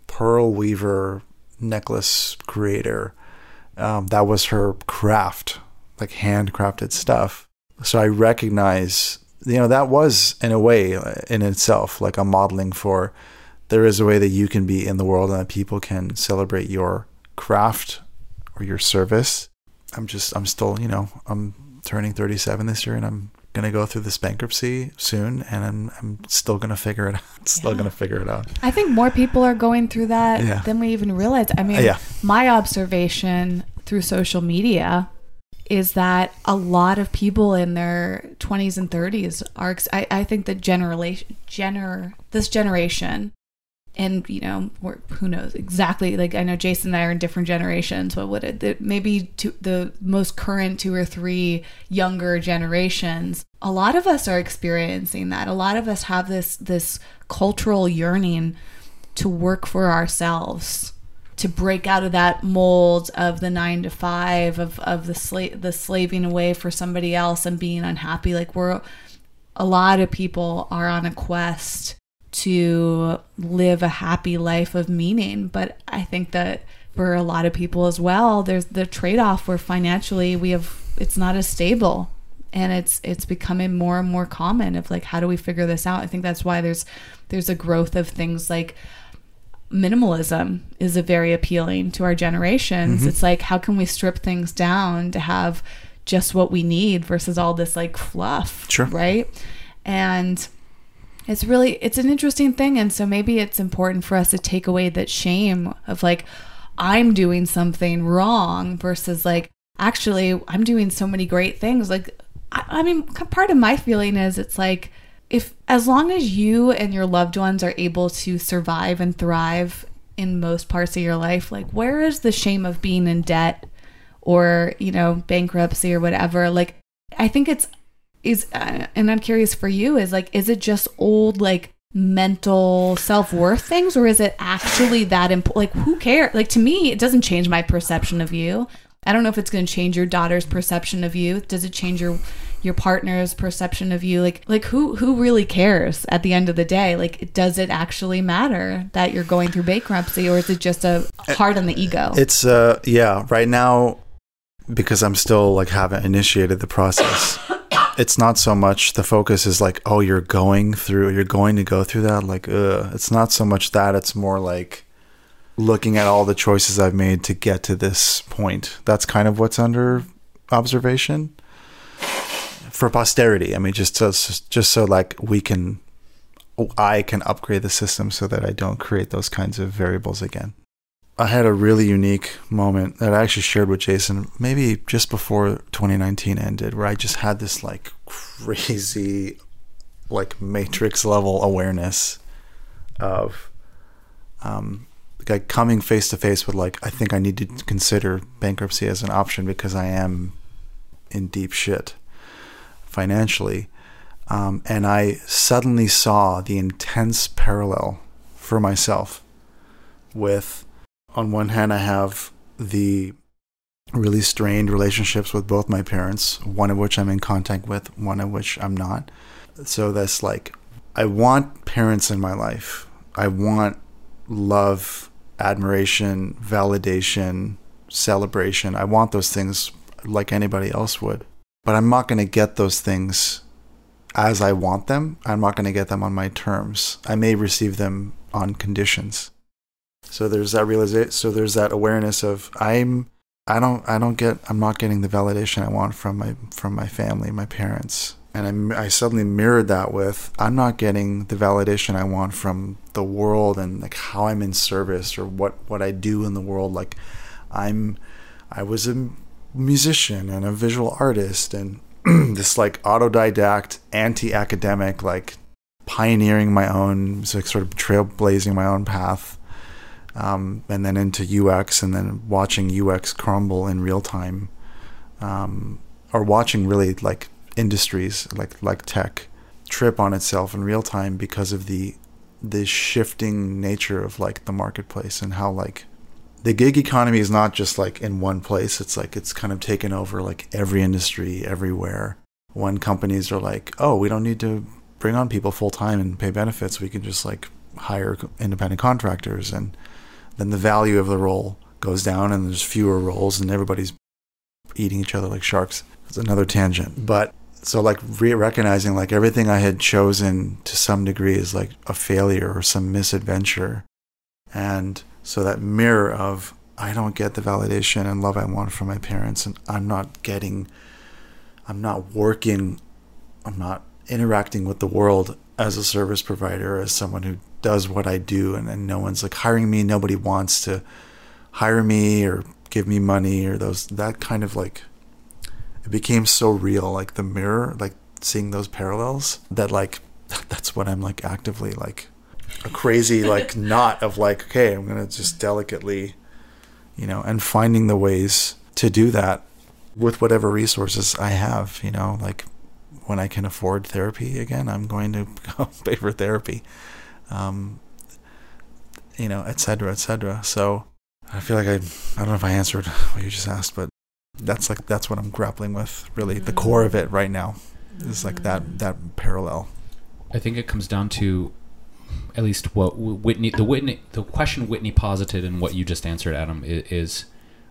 pearl weaver necklace creator um, that was her craft like handcrafted stuff. So i recognize you know that was in a way uh, in itself like a modeling for there is a way that you can be in the world and that people can celebrate your craft or your service. I'm just i'm still you know i'm turning 37 this year and i'm gonna go through this bankruptcy soon and i'm, I'm still gonna figure it out still Yeah. gonna figure it out I think more people are going through that Yeah. than we even realize. I mean, Yeah. my observation through social media is that a lot of people in their 20s and 30s are I, I think the generation gener this generation and you know who knows exactly like i know jason and i are in different generations what would it, it maybe two, the most current two or three younger generations a lot of us are experiencing that. A lot of us have this this cultural yearning to work for ourselves to break out of that mold of the nine to five of, of the sla- the slaving away for somebody else and being unhappy. Like we're a lot of people are on a quest to live a happy life of meaning but i think that for a lot of people as well there's the trade-off where financially we have it's not as stable and it's it's becoming more and more common of like how do we figure this out i think that's why there's there's a growth of things like minimalism is a very appealing to our generations. Mm-hmm. It's like how can we strip things down to have just what we need versus all this like fluff, Sure. right? And it's really it's an interesting thing and so maybe it's important for us to take away that shame of like I'm doing something wrong versus like actually I'm doing so many great things. Like I, I mean part of my feeling is it's like if as long as you and your loved ones are able to survive and thrive in most parts of your life like where is the shame of being in debt or you know bankruptcy or whatever? Like i think it's is uh, and i'm curious for you is like is it just old like mental self-worth things or is it actually that important like who cares like to me it doesn't change my perception of you. I don't know if it's going to change your daughter's perception of you. Does it change your your partner's perception of you? Like like who who really cares at the end of the day? Like does it actually matter that you're going through bankruptcy or is it just a hard on the ego? It's uh yeah, right now because I'm still like haven't initiated the process. It's not so much the focus is like, oh, you're going through you're going to go through that like it's not so much that it's more like looking at all the choices I've made to get to this point. That's kind of what's under observation for posterity. I mean just so just so like we can I can upgrade the system so that I don't create those kinds of variables again. I had a really unique moment that I actually shared with Jason, maybe just before 2019 ended, where I just had this like crazy, like matrix level awareness of, um, like coming face to face with like I think I need to consider bankruptcy as an option because I am in deep shit financially, um, and I suddenly saw the intense parallel for myself with on one hand, I have the really strained relationships with both my parents, one of which I'm in contact with, one of which I'm not. So that's like, I want parents in my life. I want love, admiration, validation, celebration. I want those things like anybody else would. But I'm not going to get those things as I want them. I'm not going to get them on my terms. I may receive them on conditions. So there's that realization. So there's that awareness of I'm. I don't. I don't get. I'm not getting the validation I want from my from my family, my parents, and I, I suddenly mirrored that with I'm not getting the validation I want from the world and like how I'm in service or what what I do in the world. Like I'm. I was a musician and a visual artist and this like autodidact, anti-academic, like pioneering my own, like sort of trailblazing my own path um, and then into UX, and then watching UX crumble in real time, um, or watching really like industries like like tech trip on itself in real time because of the the shifting nature of like the marketplace and how like the gig economy is not just like in one place. It's like it's kind of taken over like every industry everywhere. When companies are like oh we don't need to bring on people full time and pay benefits. We can just like hire independent contractors and then the value of the role goes down and there's fewer roles and everybody's eating each other like sharks. It's another tangent. Mm-hmm. But so like re- recognizing like everything I had chosen to some degree is like a failure or some misadventure. And so that mirror of I don't get the validation and love I want from my parents and I'm not getting I'm not working I'm not interacting with the world as a service provider as someone who does what I do, and, and no one's like hiring me. Nobody wants to hire me or give me money or those that kind of like it became so real like the mirror like seeing those parallels that like that's what i'm like actively like a crazy like knot of like okay i'm gonna just delicately you know and finding the ways to do that with whatever resources i have you know like when i can afford therapy again i'm going to go pay for therapy um, you know, et cetera, et cetera. So I feel like I, I don't know if I answered what you just asked, but that's like, that's what I'm grappling with really. The core of it right now is like that, that parallel. I think it comes down to at least what Whitney, the Whitney, the question Whitney posited and what you just answered, Adam, is,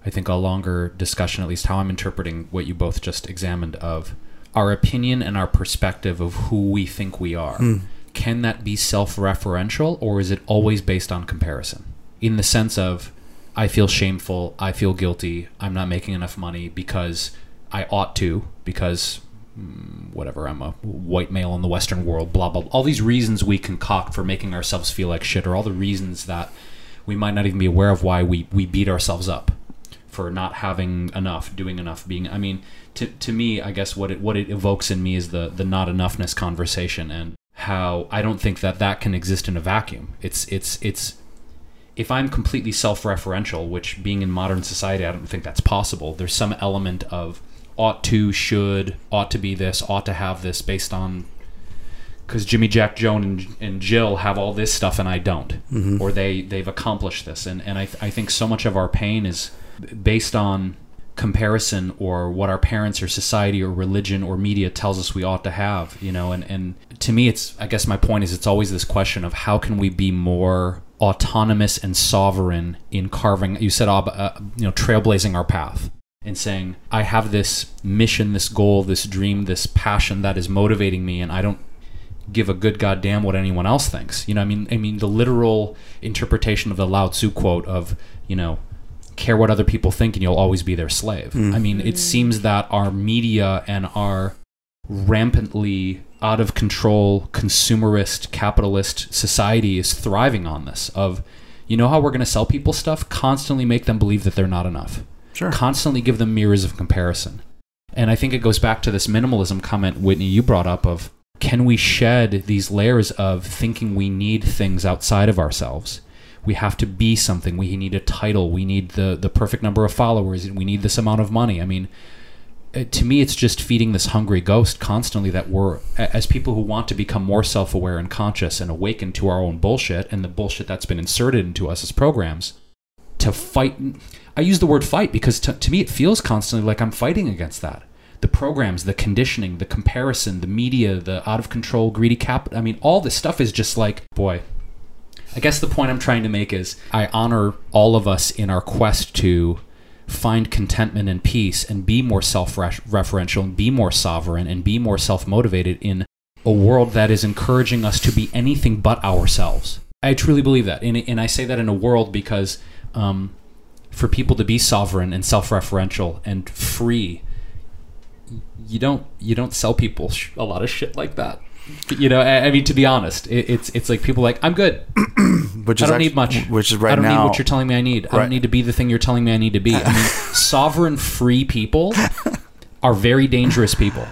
I think a longer discussion, at least how I'm interpreting what you both just examined of our opinion and our perspective of who we think we are. Mm can that be self-referential or is it always based on comparison in the sense of i feel shameful i feel guilty i'm not making enough money because i ought to because mm, whatever i'm a white male in the western world blah blah, blah. all these reasons we concoct for making ourselves feel like shit or all the reasons that we might not even be aware of why we, we beat ourselves up for not having enough doing enough being i mean to, to me i guess what it what it evokes in me is the the not enoughness conversation and how I don't think that that can exist in a vacuum. It's it's it's if I'm completely self-referential, which being in modern society, I don't think that's possible. There's some element of ought to, should, ought to be this, ought to have this, based on because Jimmy, Jack, Joan, and, and Jill have all this stuff and I don't, mm-hmm. or they they've accomplished this, and and I I think so much of our pain is based on comparison or what our parents or society or religion or media tells us we ought to have you know and and to me it's i guess my point is it's always this question of how can we be more autonomous and sovereign in carving you said uh, you know trailblazing our path and saying i have this mission this goal this dream this passion that is motivating me and i don't give a good goddamn what anyone else thinks. You know i mean i mean the literal interpretation of the lao tzu quote of you know care what other people think and you'll always be their slave. Mm. I mean, it seems that our media and our rampantly out of control consumerist capitalist society is thriving on this of You know how we're going to sell people stuff? Constantly make them believe that they're not enough. Sure. Constantly give them mirrors of comparison. And I think it goes back to this minimalism comment, Whitney, you brought up of can we shed these layers of thinking we need things outside of ourselves? We have to be something. We need a title. We need the, the perfect number of followers. We need this amount of money. I mean, uh, to me, it's just feeding this hungry ghost constantly that we're, as people who want to become more self aware and conscious and awaken to our own bullshit and the bullshit that's been inserted into us as programs, to fight. I use the word fight because to, to me, it feels constantly like I'm fighting against that. The programs, the conditioning, the comparison, the media, the out of control, greedy cap. I mean, all this stuff is just like, boy, I guess the point I'm trying to make is I honor all of us in our quest to find contentment and peace and be more self referential and be more sovereign and be more self motivated in a world that is encouraging us to be anything but ourselves. I truly believe that. And, and I say that in a world because um, for people to be sovereign and self referential and free, you don't you don't sell people a lot of shit like that. You know, I, I mean, to be honest, it, it's it's like people like I'm good. Which I don't act- need much. Which is right I don't now. need what you're telling me I need. I don't need to be the thing you're telling me I need to be. I mean, sovereign, free people are very dangerous people.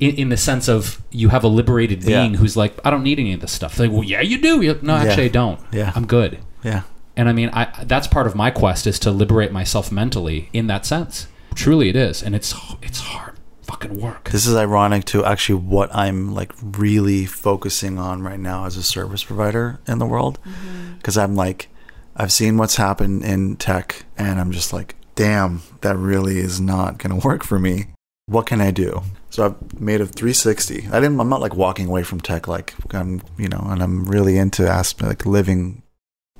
In, in the sense of you have a liberated Yeah. being who's like, I don't need any of this stuff. They're like, well, yeah, you do. Like, no, Yeah. actually, I don't. Yeah. I'm good. yeah. And I mean, I that's part of my quest is to liberate myself mentally in that sense. Truly, it is, and it's it's hard fucking work. This is ironic to actually what I'm like really focusing on right now as a service provider in the world. Mm-hmm. Because I'm like, I've seen what's happened in tech, and I'm just like, damn, that really is not going to work for me. What can I do? So I've made a 360. I didn't. I'm not like walking away from tech. Like I'm, you know, and I'm really into aspect like living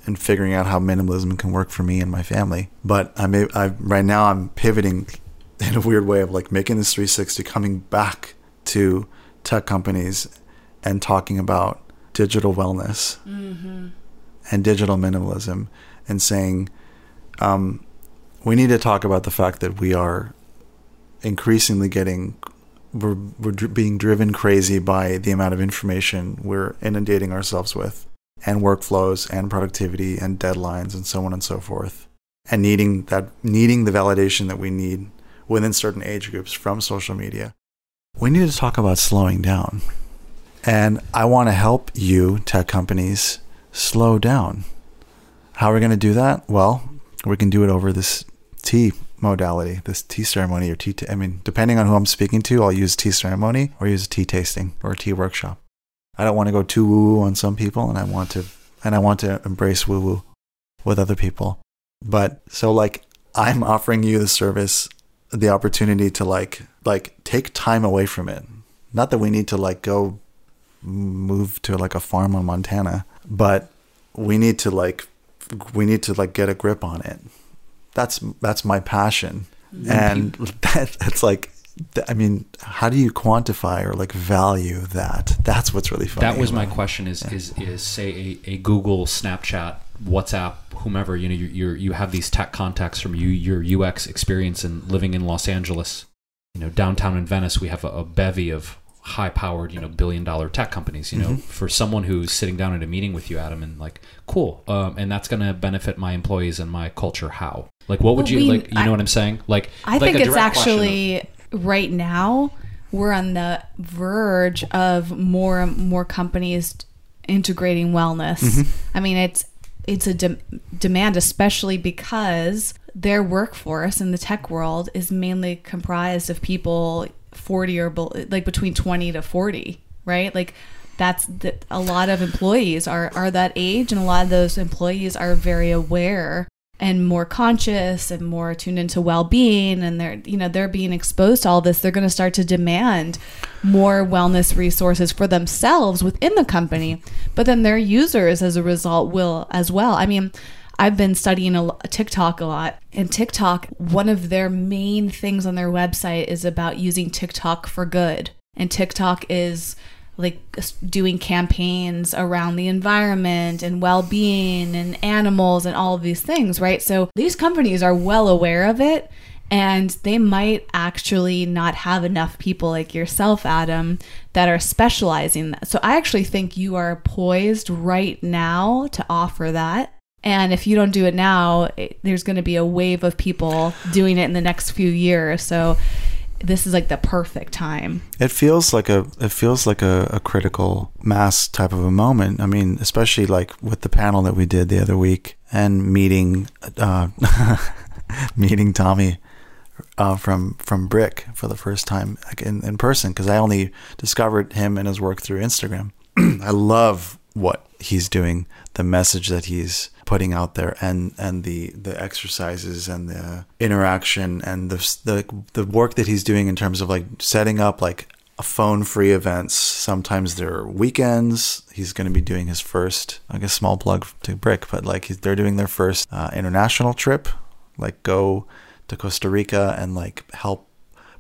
and figuring out how minimalism can work for me and my family. But I'm a- I right now I'm pivoting in a weird way of like making this 360 coming back to tech companies and talking about digital wellness and digital minimalism and saying um, we need to talk about the fact that we are increasingly getting we're, we're being driven crazy by the amount of information we're inundating ourselves with and workflows and productivity and deadlines and so on and so forth and needing that needing the validation that we need within certain age groups from social media. We need to talk about slowing down. And i want to help you tech companies slow down. How are we going to do that? Well we can do it over this tea modality this tea ceremony or tea t- i mean depending on who i'm speaking to i'll use tea ceremony or use a tea tasting or a tea workshop. I don't want to go too woo woo on some people, and I want to and I want to embrace woo woo with other people. But so like I'm offering you the service, the opportunity to like like take time away from it. Not that we need to like go move to like a farm in Montana, but we need to like we need to like get a grip on it. That's that's my passion, mm-hmm. and that it's like. I mean, how do you quantify or like value that? That's what's really funny. That was my question: is is is say a, a Google, Snapchat, WhatsApp, whomever you know you you you have these tech contacts from you your UX experience and living in Los Angeles, you know downtown in Venice, we have a, a bevy of high powered you know billion dollar tech companies. You know, Mm-hmm. for someone who's sitting down at a meeting with you, Adam, and like, cool, um, and that's going to benefit my employees and my culture. How? Like, what would Well, you we- like? You know I- what I'm saying? Like, I like think a it's question of- actually right now we're on the verge of more and more companies integrating wellness. Mm-hmm. I mean, it's it's a de- demand, especially because their workforce in the tech world is mainly comprised of people forty or bel- like between twenty to forty, right? Like that's the, a lot of employees are are that age, and a lot of those employees are very aware and more conscious and more tuned into well-being and they're you know they're being exposed to all this they're going to start to demand more wellness resources for themselves within the company but then their users as a result will as well. I mean i've been studying a, tiktok a lot and tiktok one of their main things on their website is about using tiktok for good. And tiktok is like doing campaigns around the environment and well-being and animals and all of these things right? So these companies are well aware of it and they might actually not have enough people like yourself adam that are specializing that. So i actually think you are poised right now to offer that. And if you don't do it now, it, there's going to be a wave of people doing it in the next few years. So this is like the perfect time. It feels like a it feels like a, a critical mass type of a moment. I mean, especially like with the panel that we did the other week and meeting uh, meeting Tommy uh, from from Brick for the first time like in, in person because I only discovered him and his work through Instagram. I love what he's doing, the message that he's putting out there, and and the the exercises and the interaction and the the the work that he's doing in terms of like setting up like phone free events. Sometimes they're weekends. He's going to be doing his first, I guess, small plug to Brick, but like they're doing their first uh, international trip, like go to Costa Rica and like help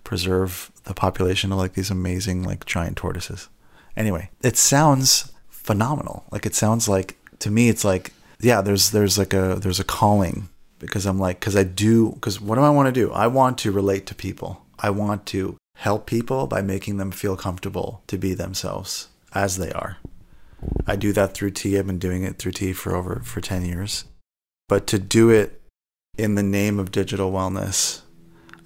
preserve the population of like these amazing like giant tortoises. Anyway, it sounds phenomenal. Like it sounds like to me it's like yeah, there's there's like a there's a calling because I'm like cuz I do cuz what do I want to do? I want to relate to people. I want to help people by making them feel comfortable to be themselves as they are. I do that through tea. I've been doing it through tea for over for 10 years. But to do it in the name of digital wellness,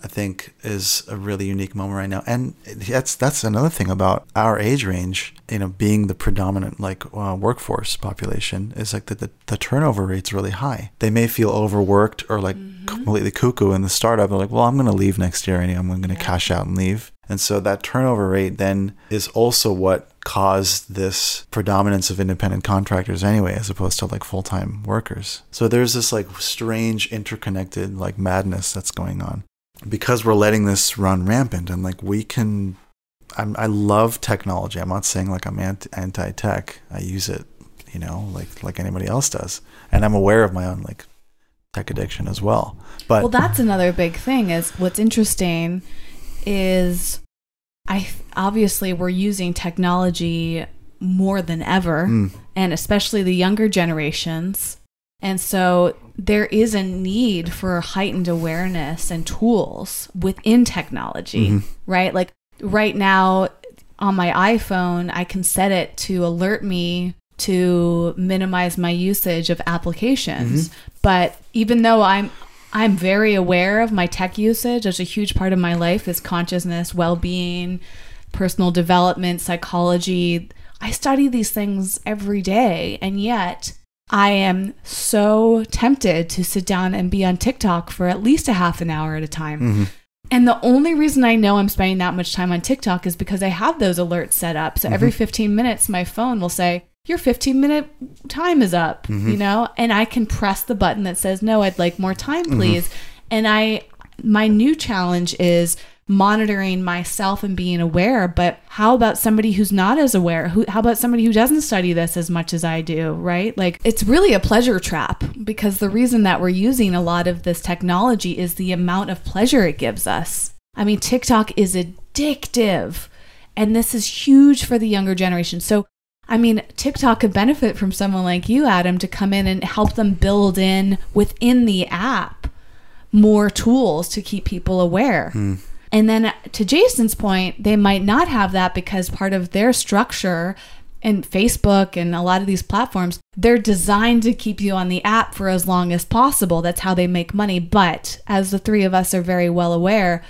I think is a really unique moment right now. And that's that's another thing about our age range, you know, being the predominant like uh, workforce population is like that the, the turnover rate's really high. They may feel overworked or like mm-hmm. completely cuckoo in the startup. They're like, well, I'm going to leave next year and I'm going to yeah. cash out and leave. And so that turnover rate then is also what caused this predominance of independent contractors anyway, as opposed to like full time workers. So there's this like strange interconnected like madness that's going on because we're letting this run rampant and like we can. I'm, I love technology. I'm not saying like I'm anti tech. I use it, you know, like like anybody else does, and I'm aware of my own like tech addiction as well. But well, that's another big thing. Is what's interesting is I obviously we're using technology more than ever, mm. and especially the younger generations. And so there is a need for heightened awareness and tools within technology, mm-hmm. right? Like right now on my iPhone, I can set it to alert me to minimize my usage of applications. Mm-hmm. But even though I'm I'm very aware of my tech usage. As a huge part of my life is consciousness, well being, personal development, psychology. I study these things every day. And yet, I am so tempted to sit down and be on TikTok for at least a half an hour at a time. Mm-hmm. And the only reason I know I'm spending that much time on TikTok is because I have those alerts set up. So mm-hmm. every 15 minutes, my phone will say, your 15 minute time is up, mm-hmm. you know, and I can press the button that says, no, I'd like more time, mm-hmm. please. And I, my new challenge is monitoring myself and being aware. But how about somebody who's not as aware? Who, how about somebody who doesn't study this as much as I do, right? Like it's really a pleasure trap because the reason that we're using a lot of this technology is the amount of pleasure it gives us. I mean, TikTok is addictive. And this is huge for the younger generation. So I mean, TikTok could benefit from someone like you, Adam, to come in and help them build in within the app more tools to keep people aware. Mm. And then to Jason's point, they might not have that because part of their structure and Facebook and a lot of these platforms, they're designed to keep you on the app for as long as possible. That's how they make money. But as the three of us are very well aware,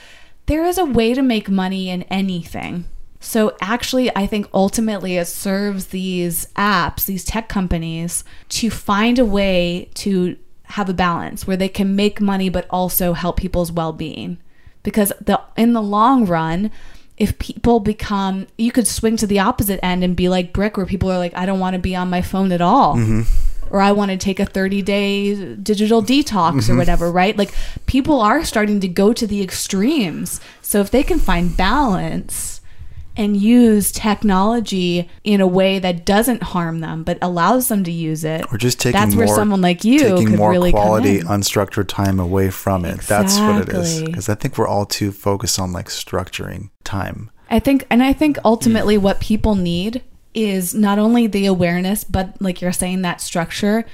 there is a way to make money in anything. So actually, I think ultimately it serves these apps, these tech companies, to find a way to have a balance where they can make money but also help people's well-being. Because the in the long run, if people become you could swing to the opposite end and be like brick where people are like i don't want to be on my phone at all mm-hmm. or i want to take a 30 day digital detox mm-hmm. or whatever right like people are starting to go to the extremes so if they can find balance and use technology in a way that doesn't harm them but allows them to use it or just taking that's more, where someone like you taking could more really quality unstructured time away from it. Exactly. that's what it is because i think we're all too focused on like structuring time. I think and i think ultimately what people need is not only the awareness but like you're saying that structure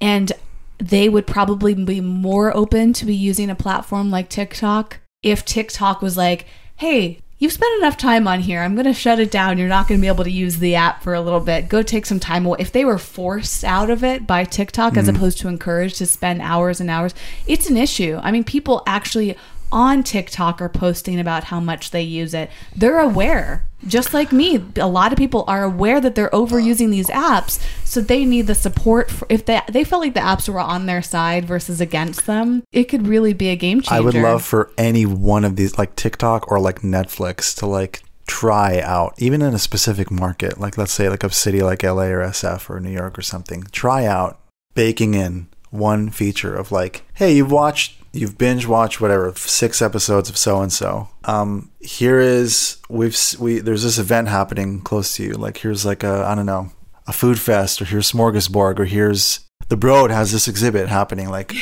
and they would probably be more open to be using a platform like tiktok if tiktok was like hey you've spent enough time on here. I'm going to shut it down. You're not going to be able to use the app for a little bit. Go take some time away. If they were forced out of it by TikTok as mm. opposed to encouraged to spend hours and hours, it's an issue. I mean, people actually on TikTok are posting about how much they use it. They're aware. Just like me, a lot of people are aware that they're overusing these apps, so they need the support. For, if they they felt like the apps were on their side versus against them, it could really be a game changer. I would love for any one of these, like TikTok or like Netflix, to like try out, even in a specific market, like let's say like a city like LA or SF or New York or something. Try out baking in one feature of like, hey, you've watched, you've binge watched whatever six episodes of so and so. Um, here is we've we there's this event happening close to you. Like here's like a I don't know a food fest or here's smorgasbord or here's the Broad has this exhibit happening. Like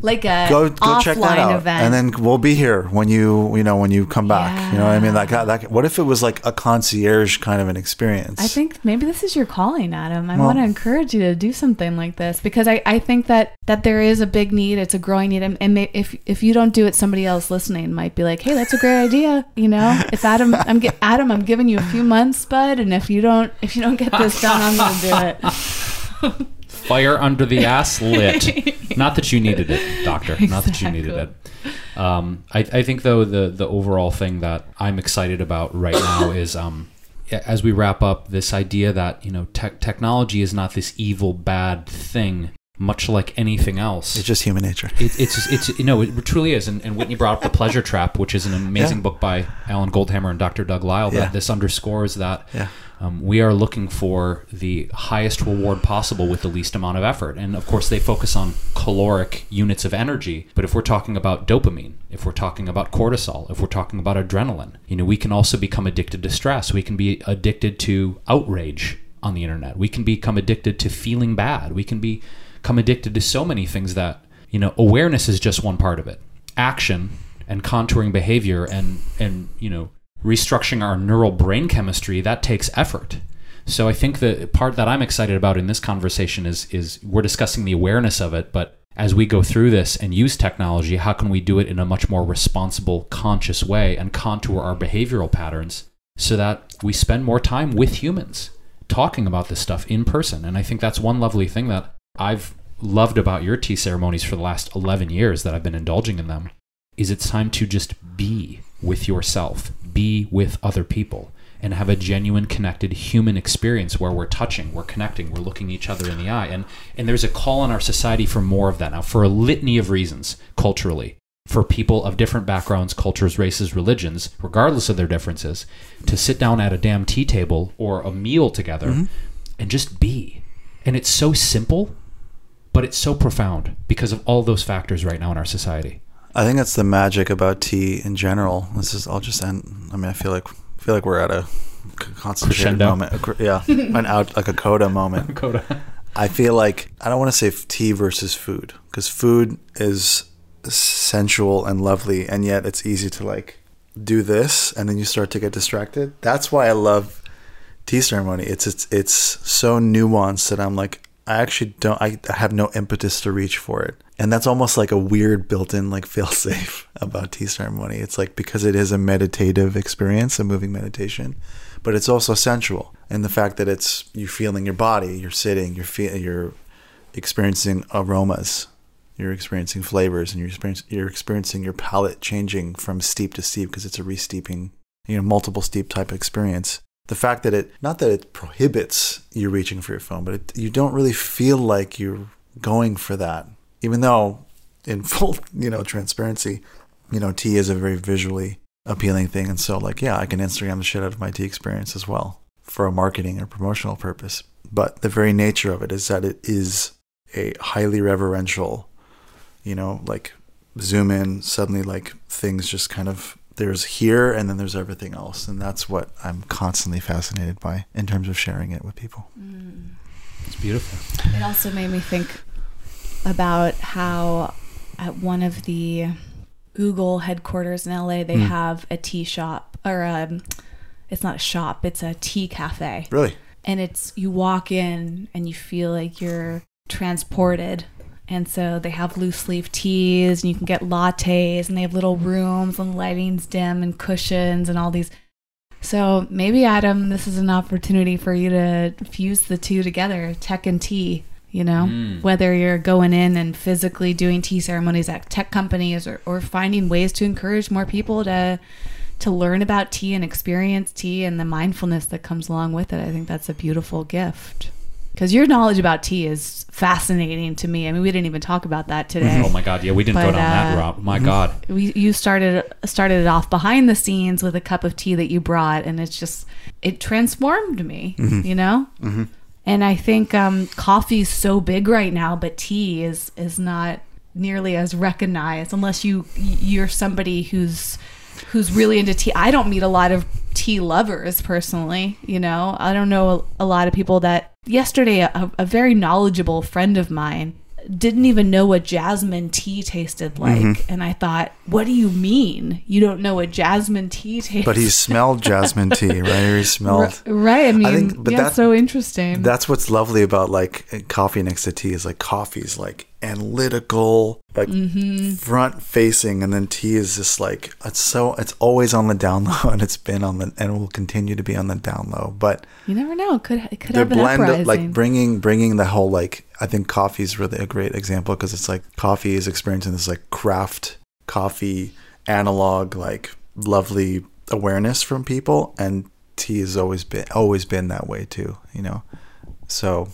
like a go go offline check that out, event. and then we'll be here when you you know when you come back. You know what I mean? Like that, that. What if it was like a concierge kind of an experience? I think maybe this is your calling, Adam. I Well- want to encourage you to do something like this because I, I think that that there is a big need. It's a growing need, and, and if if you don't do it, somebody else listening might be like, "Hey, that's a great idea." You know, if Adam, I'm gi- Adam, I'm giving you a few months, bud, and if you don't if you don't get this done, I'm going to do it. Fire under the ass lit. Not that you needed it, doctor. Not that you needed it. Um, I, I think though the the overall thing that I'm excited about right now is um, as we wrap up this idea that you know tech technology is not this evil bad thing, much like anything else. it's just human nature. It, it's it's you know it truly is, and, and Whitney brought up the Pleasure Trap, which is an amazing Yeah. book by Alan Goldhamer and Dr. Doug Lisle. That Yeah. this underscores that Yeah. um, we are looking for the highest reward possible with the least amount of effort, and of course they focus on caloric units of energy. But if we're talking about dopamine, if we're talking about cortisol, if we're talking about adrenaline, you know we can also become addicted to stress. We can be addicted to outrage on the internet. We can become addicted to feeling bad. We can be become addicted to so many things that you know awareness is just one part of it. Action and contouring behavior and and you know restructuring our neural brain chemistry that takes effort. So i think the part that i'm excited about in this conversation is is we're discussing the awareness of it but as we go through this and use technology how can we do it in a much more responsible conscious way and contour our behavioral patterns so that we spend more time with humans talking about this stuff in person? And i think that's one lovely thing that I've loved about your tea ceremonies for the last 11 years that I've been indulging in them is it's time to just be with yourself, be with other people, and have a genuine connected human experience where we're touching, we're connecting, we're looking each other in the eye. And, and there's a call in our society for more of that now, for a litany of reasons culturally. For people of different backgrounds, cultures, races, religions, regardless of their differences, to sit down at a damn tea table or a meal together mm-hmm. and just be. And it's so simple, but it's so profound because of all those factors right now in our society. I think that's the magic about tea in general. This is. I'll just end. I mean, I feel like feel like we're at a concentrated Crescendo. moment. Yeah, an out like a coda moment. coda. I feel like I don't want to say tea versus food because food is sensual and lovely, and yet it's easy to like do this, and then you start to get distracted. That's why I love tea ceremony. It's it's it's so nuanced that I'm like I actually don't I, have no impetus to reach for it. And that's almost like a weird built-in like fail-safe about tea ceremony. It's like because it is a meditative experience, a moving meditation, but it's also sensual. And the fact that it's you're feeling your body, you're sitting, you're feel, you're experiencing aromas, you're experiencing flavors, and you're experiencing you're experiencing your palate changing from steep to steep because it's a re-steeping, you know, multiple steep type experience. The fact that it not that it prohibits you reaching for your phone, but it, you don't really feel like you're going for that, even though in full you know transparency, you know, tea is a very visually appealing thing, and so like yeah, I can Instagram the shit out of my tea experience as well for a marketing or promotional purpose. But the very nature of it is that it is a highly reverential, you know, like zoom in, suddenly like things just kind of there's here and then there's everything else. And that's what I'm constantly fascinated by in terms of sharing it with people. It's beautiful. It also made me think about how at one of the Google headquarters in LA, they have a tea shop, or um, it's not a shop, it's a tea cafe. Really? And it's, you walk in and you feel like you're transported And so they have loose leaf teas and you can get lattes and they have little rooms and lighting's dim and cushions and all these. So maybe Adam, this is an opportunity for you to fuse the two together, tech and tea, you know, mm. whether you're going in and physically doing tea ceremonies at tech companies or, or finding ways to encourage more people to to learn about tea and experience tea and the mindfulness that comes along with it. I think that's a beautiful gift. Because your knowledge about tea is fascinating to me. I mean, we didn't even talk about that today. Oh my God! Yeah, we didn't go But, down that uh, route. My God. we you started started it off behind the scenes with a cup of tea that you brought and it's just it transformed me you know and i think um coffee's so big right now but tea is is not nearly as recognized unless you you're somebody who's who's really into tea i don't meet a lot of tea lovers personally you know i don't know a, a lot of people that yesterday a, a very knowledgeable friend of mine didn't even know what jasmine tea tasted like mm-hmm. and i thought what do you mean you don't know what jasmine tea tastes But he smelled jasmine tea, right? Or he smelled. right i mean think- but yeah that- so interesting That's what's lovely about like coffee next to tea is like coffee's like analytical, like Mm-hmm. front facing, and then tea is just like it's so it's always on the down low, and it's been on the and will continue to be on the down low. But you never know it could it could have an blend uprising of like bringing bringing the whole like I think coffee is really a great example because it's like coffee is experiencing this like craft coffee analog like lovely awareness from people and tea has always been always been that way too you know so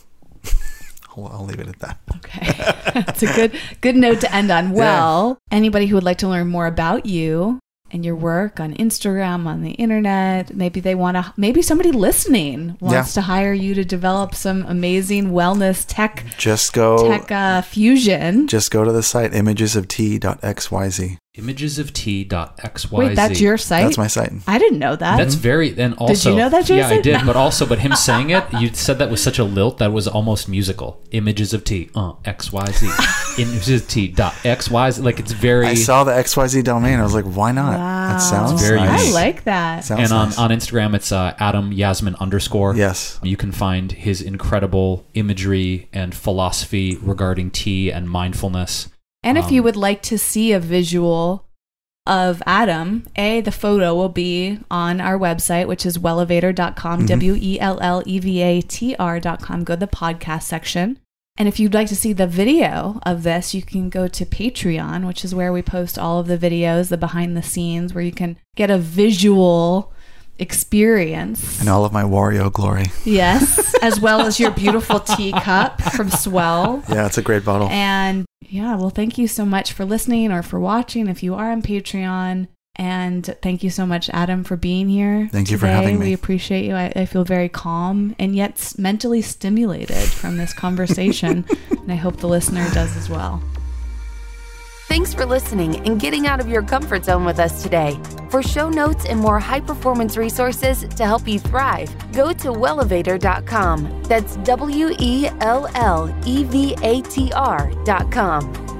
I'll, I'll leave it at that Okay. That's a good good note to end on. Well, anybody who would like to learn more about you and your work on Instagram, on the internet, maybe they want to maybe somebody listening wants Yeah. to hire you to develop some amazing wellness tech just go tech uh, fusion. just go to the site imagesoftea.xyz Images of Tea.xyz. Wait, that's your site? that's my site I didn't know that. That's very. And also, did you know that, Jason? Yeah, I did. But also, but him saying it, you said that with such a lilt that was almost musical. Images of Tea. Uh, X Y Z. Images of Tea. Dot X Y Z. Like it's very. I saw the XYZ domain I was like why not wow. that sounds very nice. I like that. sounds and on, nice. on Instagram, it's uh, Adam Yasmin underscore. yes You can find his incredible imagery and philosophy regarding tea and mindfulness. And if you Um, would like to see a visual of Adam, A, the photo will be on our website, which is wellevator.com, W E L L E V A T R.com. Go to the podcast section. And if you'd like to see the video of this, you can go to Patreon, which is where we post all of the videos, the behind the scenes, where you can get a visual experience. and all of my Wario glory Yes, as well as your beautiful teacup from S'well. yeah it's a great bottle And yeah, well, thank you so much for listening or for watching if you are on Patreon. And thank you so much, Adam, for being here. Thank you for having me. We appreciate you. I, I feel very calm and yet mentally stimulated from this conversation. and I hope the listener does as well. Thanks for listening and getting out of your comfort zone with us today. For show notes and more high performance resources to help you thrive, go to wellevator.com. That's W E L L E V A T R.com.